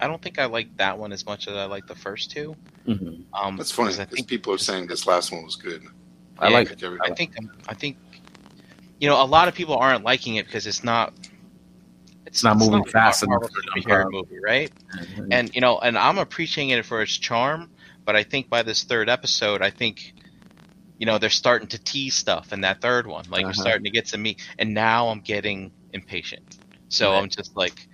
I don't think I like that one as much as I like the first two.
Mm-hmm.
Um,
that's funny
'cause I think
people are saying this last one was good.
I
Yeah,
like
Like every-
I think I think you know a lot of people aren't liking it because it's not
It's not moving
a
fast enough for them,
superhero
huh?
movie, right?
it.
And you know, and I'm appreciating it for its charm, but I think by this third episode, I think you know they're starting to tease stuff in that third one. Like
Uh-huh.
you're starting to get to me, and now I'm getting impatient. So
Right.
I'm just like,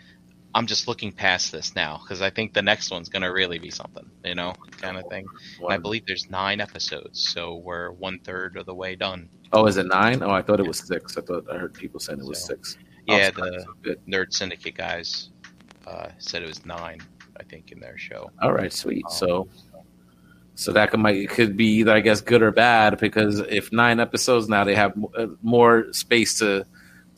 I'm just looking past this now because I think the next one's gonna really be something, you know, kind of thing. And I believe there's nine episodes, so we're one third of the way done.
oh, is it nine? Oh, I thought it was six. I thought I heard people saying it was
So,
six.
Yeah, the
so.
Nerd Syndicate guys uh, said it was nine, I think, in their show.
All right, sweet.
Um,
So, so that could might could be either I guess good or bad because if nine episodes now they have uh, more space to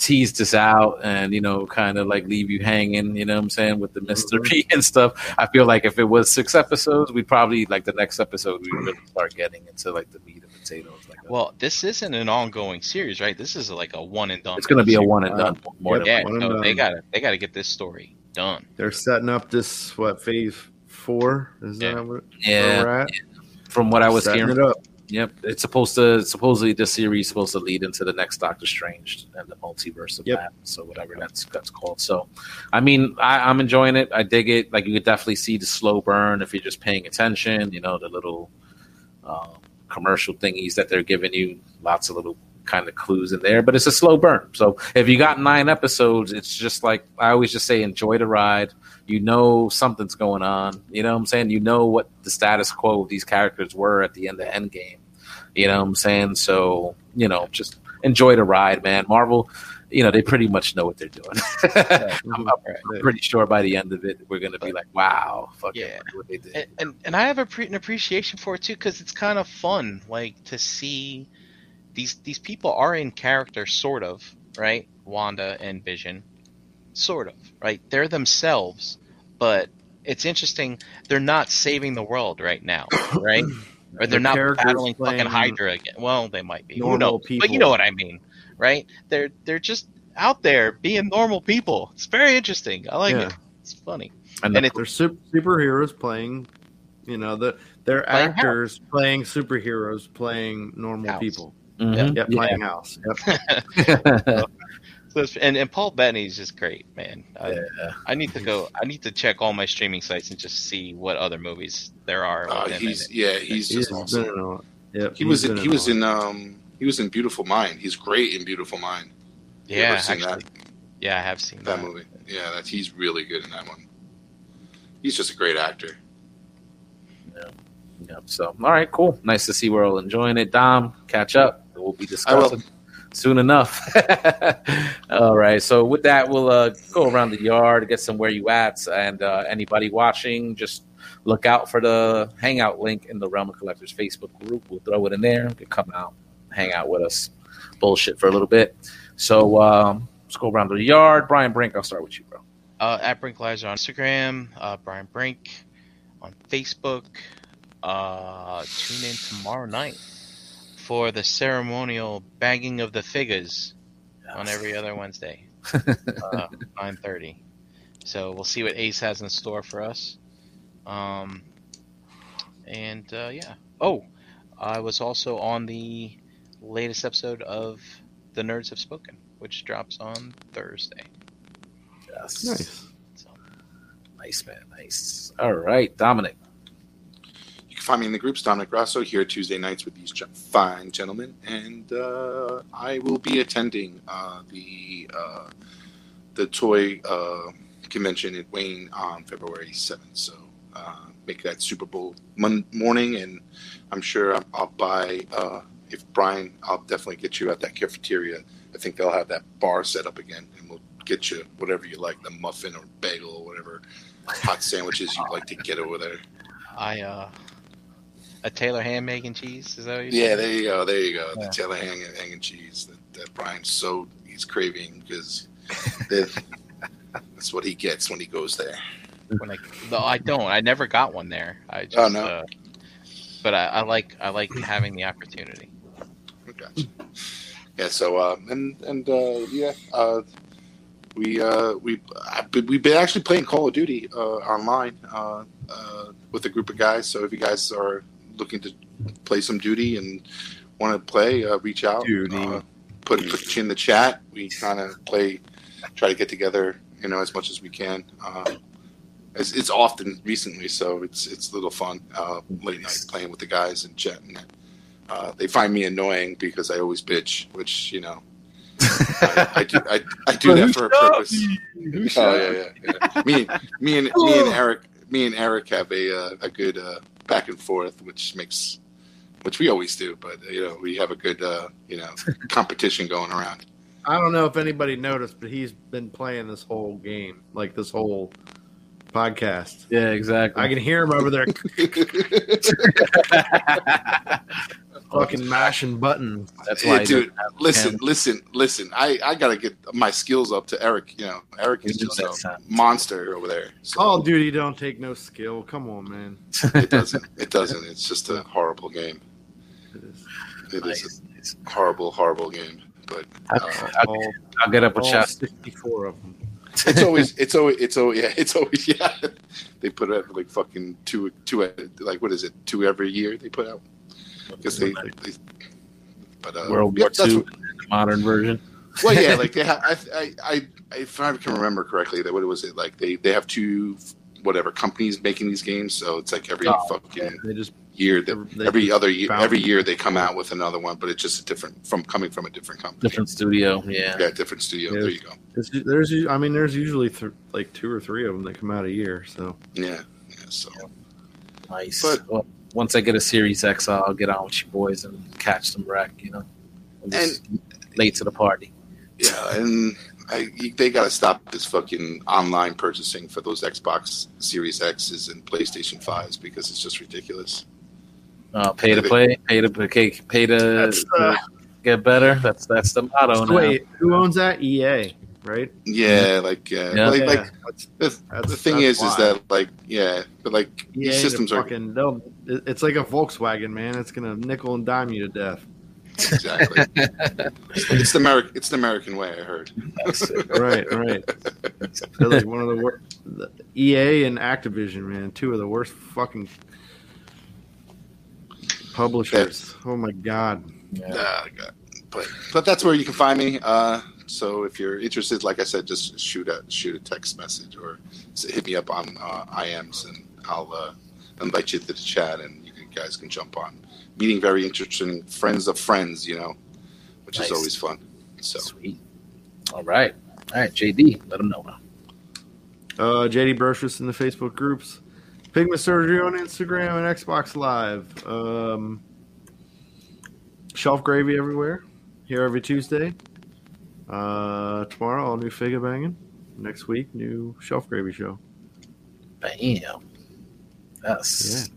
tease us out and you know kind of like leave you hanging. You know what I'm saying with the mm-hmm. mystery and stuff. I feel like if it was six episodes, we'd probably like the next episode we really start getting into like the meat and potatoes. Like a-
Well, this isn't an ongoing series, right? This is like a one and done.
it's going to be a one and done more
Yep.
than
Yeah,
One and
so
done.
they got to they got to get this story done.
They're setting up this what phase four is that what,
yeah.
where we're at?
From what I was
setting
hearing,
it up.
Yep, it's supposed to supposedly this series is supposed to lead into the next Doctor Strange and the multiverse of
Yep.
that. So whatever that's that's called. So, I mean, I, I'm enjoying it. I dig it. Like you could definitely see the slow burn if you're just paying attention. You know, the little um, commercial thingies that they're giving you. Lots of little kind of clues in there, but it's a slow burn. So if you got nine episodes, it's just like I always just say, enjoy the ride. You know something's going on. You know what I'm saying? You know what the status quo of these characters were at the end of Endgame. You know what I'm saying? So you know, just enjoy the ride, man. Marvel, you know, they pretty much know what they're doing. I'm, I'm pretty sure by the end of it, we're gonna be like, wow, fuck
Yeah.
yeah, what they did.
and, and and I have a pre- an appreciation for it too because it's kind of fun, like to see these these people are in character, sort of, right? Wanda and Vision, sort of, right? They're themselves, but it's interesting. They're not saving the world right now, right? Or they're
The
not
characters
battling fucking Hydra again. Well, they might be. Who
normal
knows? But you know what I mean, right? They're they're just out there being normal people. It's very interesting. I like
Yeah.
it. It's funny.
and
and
the-
They're sup- superheroes playing, you know, the they're
Playing
actors playing superheroes playing normal
House.
people.
Mhm.
Yep,
Yeah.
playing house. Yep.
So it's- and and Paul Bettany is just great, man. I,
Yeah.
I need to go. I need to check all my streaming sites and just see what other movies there are.
Uh,
with him in
he's
it.
yeah, he's
He's
just awesome.
been yep,
He was in,
in
he was in um he was in Beautiful Mind. He's great in Beautiful Mind. You
yeah,
ever seen
actually, yeah, I have seen
that,
that.
that movie? Yeah, that he's really good in that one. He's just a great actor. Yeah.
Yep. So, all right, cool. Nice to see we're all enjoying it. Dom, catch up. We'll be
I will.
discussing soon enough. all right. So, with that, we'll uh, go around the yard, get some where you at, and uh, anybody watching, just look out for the hangout link in the Realm of Collectors Facebook group. We'll throw it in there. You come out, hang out with us, bullshit for a little bit. So, um, let's go around the yard. Brian Brink, I'll start with you, bro.
Uh, at Brink Lives on Instagram, uh, Brian Brink on Facebook. Uh, tune in tomorrow night for the ceremonial bagging of the figures on every other Wednesday, uh, nine thirty. So we'll see what Ace has in store for us. Um, and uh, yeah. Oh, I was also on the latest episode of The Nerds Have Spoken, which drops on Thursday.
Yes.
Nice.
So
Nice, man. Nice. All right, Dominic.
You can find me in the groups, Dominic Rosso here Tuesday nights with these fine gentlemen, and uh, I will be attending uh, the uh, the toy uh, convention in Wayne on February seventh. So uh, make that Super Bowl mon- morning, and I'm sure I'll, I'll buy. If Brian, I'll definitely get you at that cafeteria. I think they'll have that bar set up again, and we'll get you whatever you like, the muffin or bagel or whatever hot sandwiches you'd like to get over there.
I uh a Taylor ham, and cheese. Is that what you
Yeah, there you go. There you go.
Yeah.
The Taylor hang, hang and cheese that, that Brian's so he's craving because that's what he gets when he goes there.
When I, no, I don't. I never got one there. I just,
Oh, no?
uh, but I, I like I like having the opportunity.
Gotcha. Yeah. So uh, and and uh, yeah, uh, we uh, we we've been actually playing Call of Duty uh, online uh, uh, with a group of guys. So if you guys are looking to play some duty and want to play, uh, reach out.
Duty.
Uh, put put you in the chat. We kind of play, try to get together, you know, as much as we can. Uh, it's, it's often recently, so it's it's a little fun. Uh, late night playing with the guys and chatting. Uh, they find me annoying because I always bitch, which you know, I, I do I, I do that for a purpose. Oh yeah, yeah, yeah. Me, me and me and Eric, me and Eric have a uh, a good uh, back and forth, which makes, which we always do. But you know, we have a good uh, you know competition going around.
I don't know if anybody noticed, but he's been playing this whole game, like this whole podcast.
Yeah, exactly.
I can hear him over there fucking mashing buttons.
That's
Yeah,
why, he
dude.
doesn't have a
Listen,
camera.
listen, listen. I I gotta get my skills up to Eric. You know, Eric is just a
sound.
monster over there. So
Call of Duty don't take no skill. Come on, man.
it doesn't. It doesn't. It's just a horrible game.
It is.
It is
Nice, nice.
a horrible, horrible game. But uh,
I'll,
All,
I'll get up with
all
Shasta.
64 of them.
it's always, it's always, it's always, yeah, it's always, yeah. They put out like fucking two, two, like what is it, two every year they put out because they, they, but uh,
World War
that's
II,
what-
modern version.
well, yeah, like they have. I, I, I, if I can remember correctly, that what was it like? They they have two whatever companies making these games. So it's like every
Oh,
fucking
They just
year that
They
every other year, every year they come out with another one, but it's just a different from coming from a different company.
Different studio. Yeah.
Yeah, different studio. There you go.
there's I mean there's usually th- like two or three of them that come out a year. So
Yeah, yeah. So
Nice.
But-
well, once I get a Series X, I'll get on with you boys and catch some wreck. You know, I'm just late to the party.
yeah, and I, they got to stop this fucking online purchasing for those Xbox Series X's and PlayStation Fives because it's just ridiculous.
Uh, pay to play, pay to pay, pay to
That's, uh,
get better. That's that's the motto now.
wait, who owns that? EA, right?
Yeah, like uh,
Yeah.
like,
Yeah,
like the, the thing
that's
is, is that like yeah, but like
EA
these systems
to
are
fucking. they'll- It's like a Volkswagen, man. It's gonna nickel and dime you to death.
exactly. it's the American. It's the American way. I heard.
right, right. They're like one of the worst. EA and Activision, man, two of the worst fucking publishers. Oh my god.
Yeah.
Ah, God. But but that's where you can find me. Uh, so if you're interested, like I said, just shoot a shoot a text message or hit me up on uh, IMs, and I'll uh, invite you to the chat, and you can- guys can jump on. Meeting very interesting friends of friends, you know, which
Nice.
is always fun. So
Sweet. All right. All right, JD, let them know.
Uh, JD Brocious in the Facebook groups. Pigment Surgery on Instagram and Xbox Live. Um, Shelf Gravy everywhere. Here every Tuesday. Uh, tomorrow, all new Figure Banging. Next week, new Shelf Gravy show.
Bam. Yes.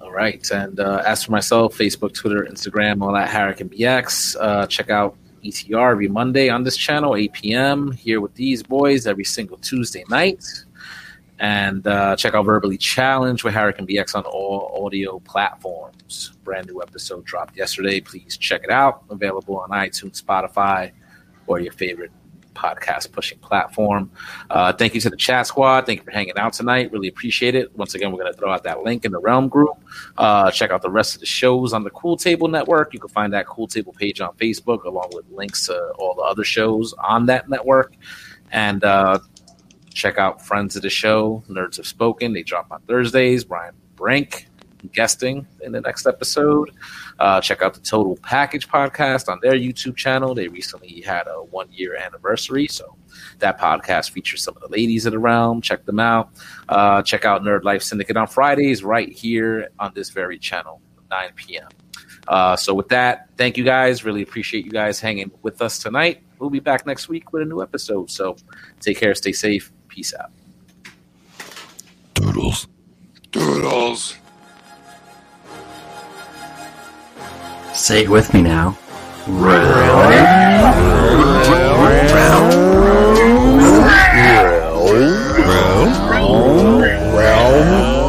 All right. And uh, as for myself, Facebook, Twitter, Instagram, all that, Harrican BX. Uh, check out ETR every Monday on this channel, 8 p.m. Here with these boys every single Tuesday night. And uh, check out Verbally Challenge with Harrican BX on all audio platforms. Brand new episode dropped yesterday. Please check it out. Available on iTunes, Spotify, or your favorite podcast pushing platform. Uh, thank you to the chat squad. Thank you for hanging out tonight. Really appreciate it. Once again, we're going to throw out that link in the Realm group. Uh, check out the rest of the shows on the Cool Table Network. You can find that Cool Table page on Facebook, along with links to all the other shows on that network. And uh, check out Friends of the Show, Nerds Have Spoken. They drop on Thursdays. Brian Brink guesting in the next episode. Uh, check out the Total Package podcast on their YouTube channel. They recently had a one year anniversary, so that podcast features some of the ladies of the realm. Check them out. Uh, check out Nerd Life Syndicate on Fridays, right here on this very channel, 9 p.m. Uh, so, with that, thank you guys. Really appreciate you guys hanging with us tonight. We'll be back next week with a new episode. So, take care, stay safe, peace out.
doodles, doodles.
Say it with me now. Round, round, round,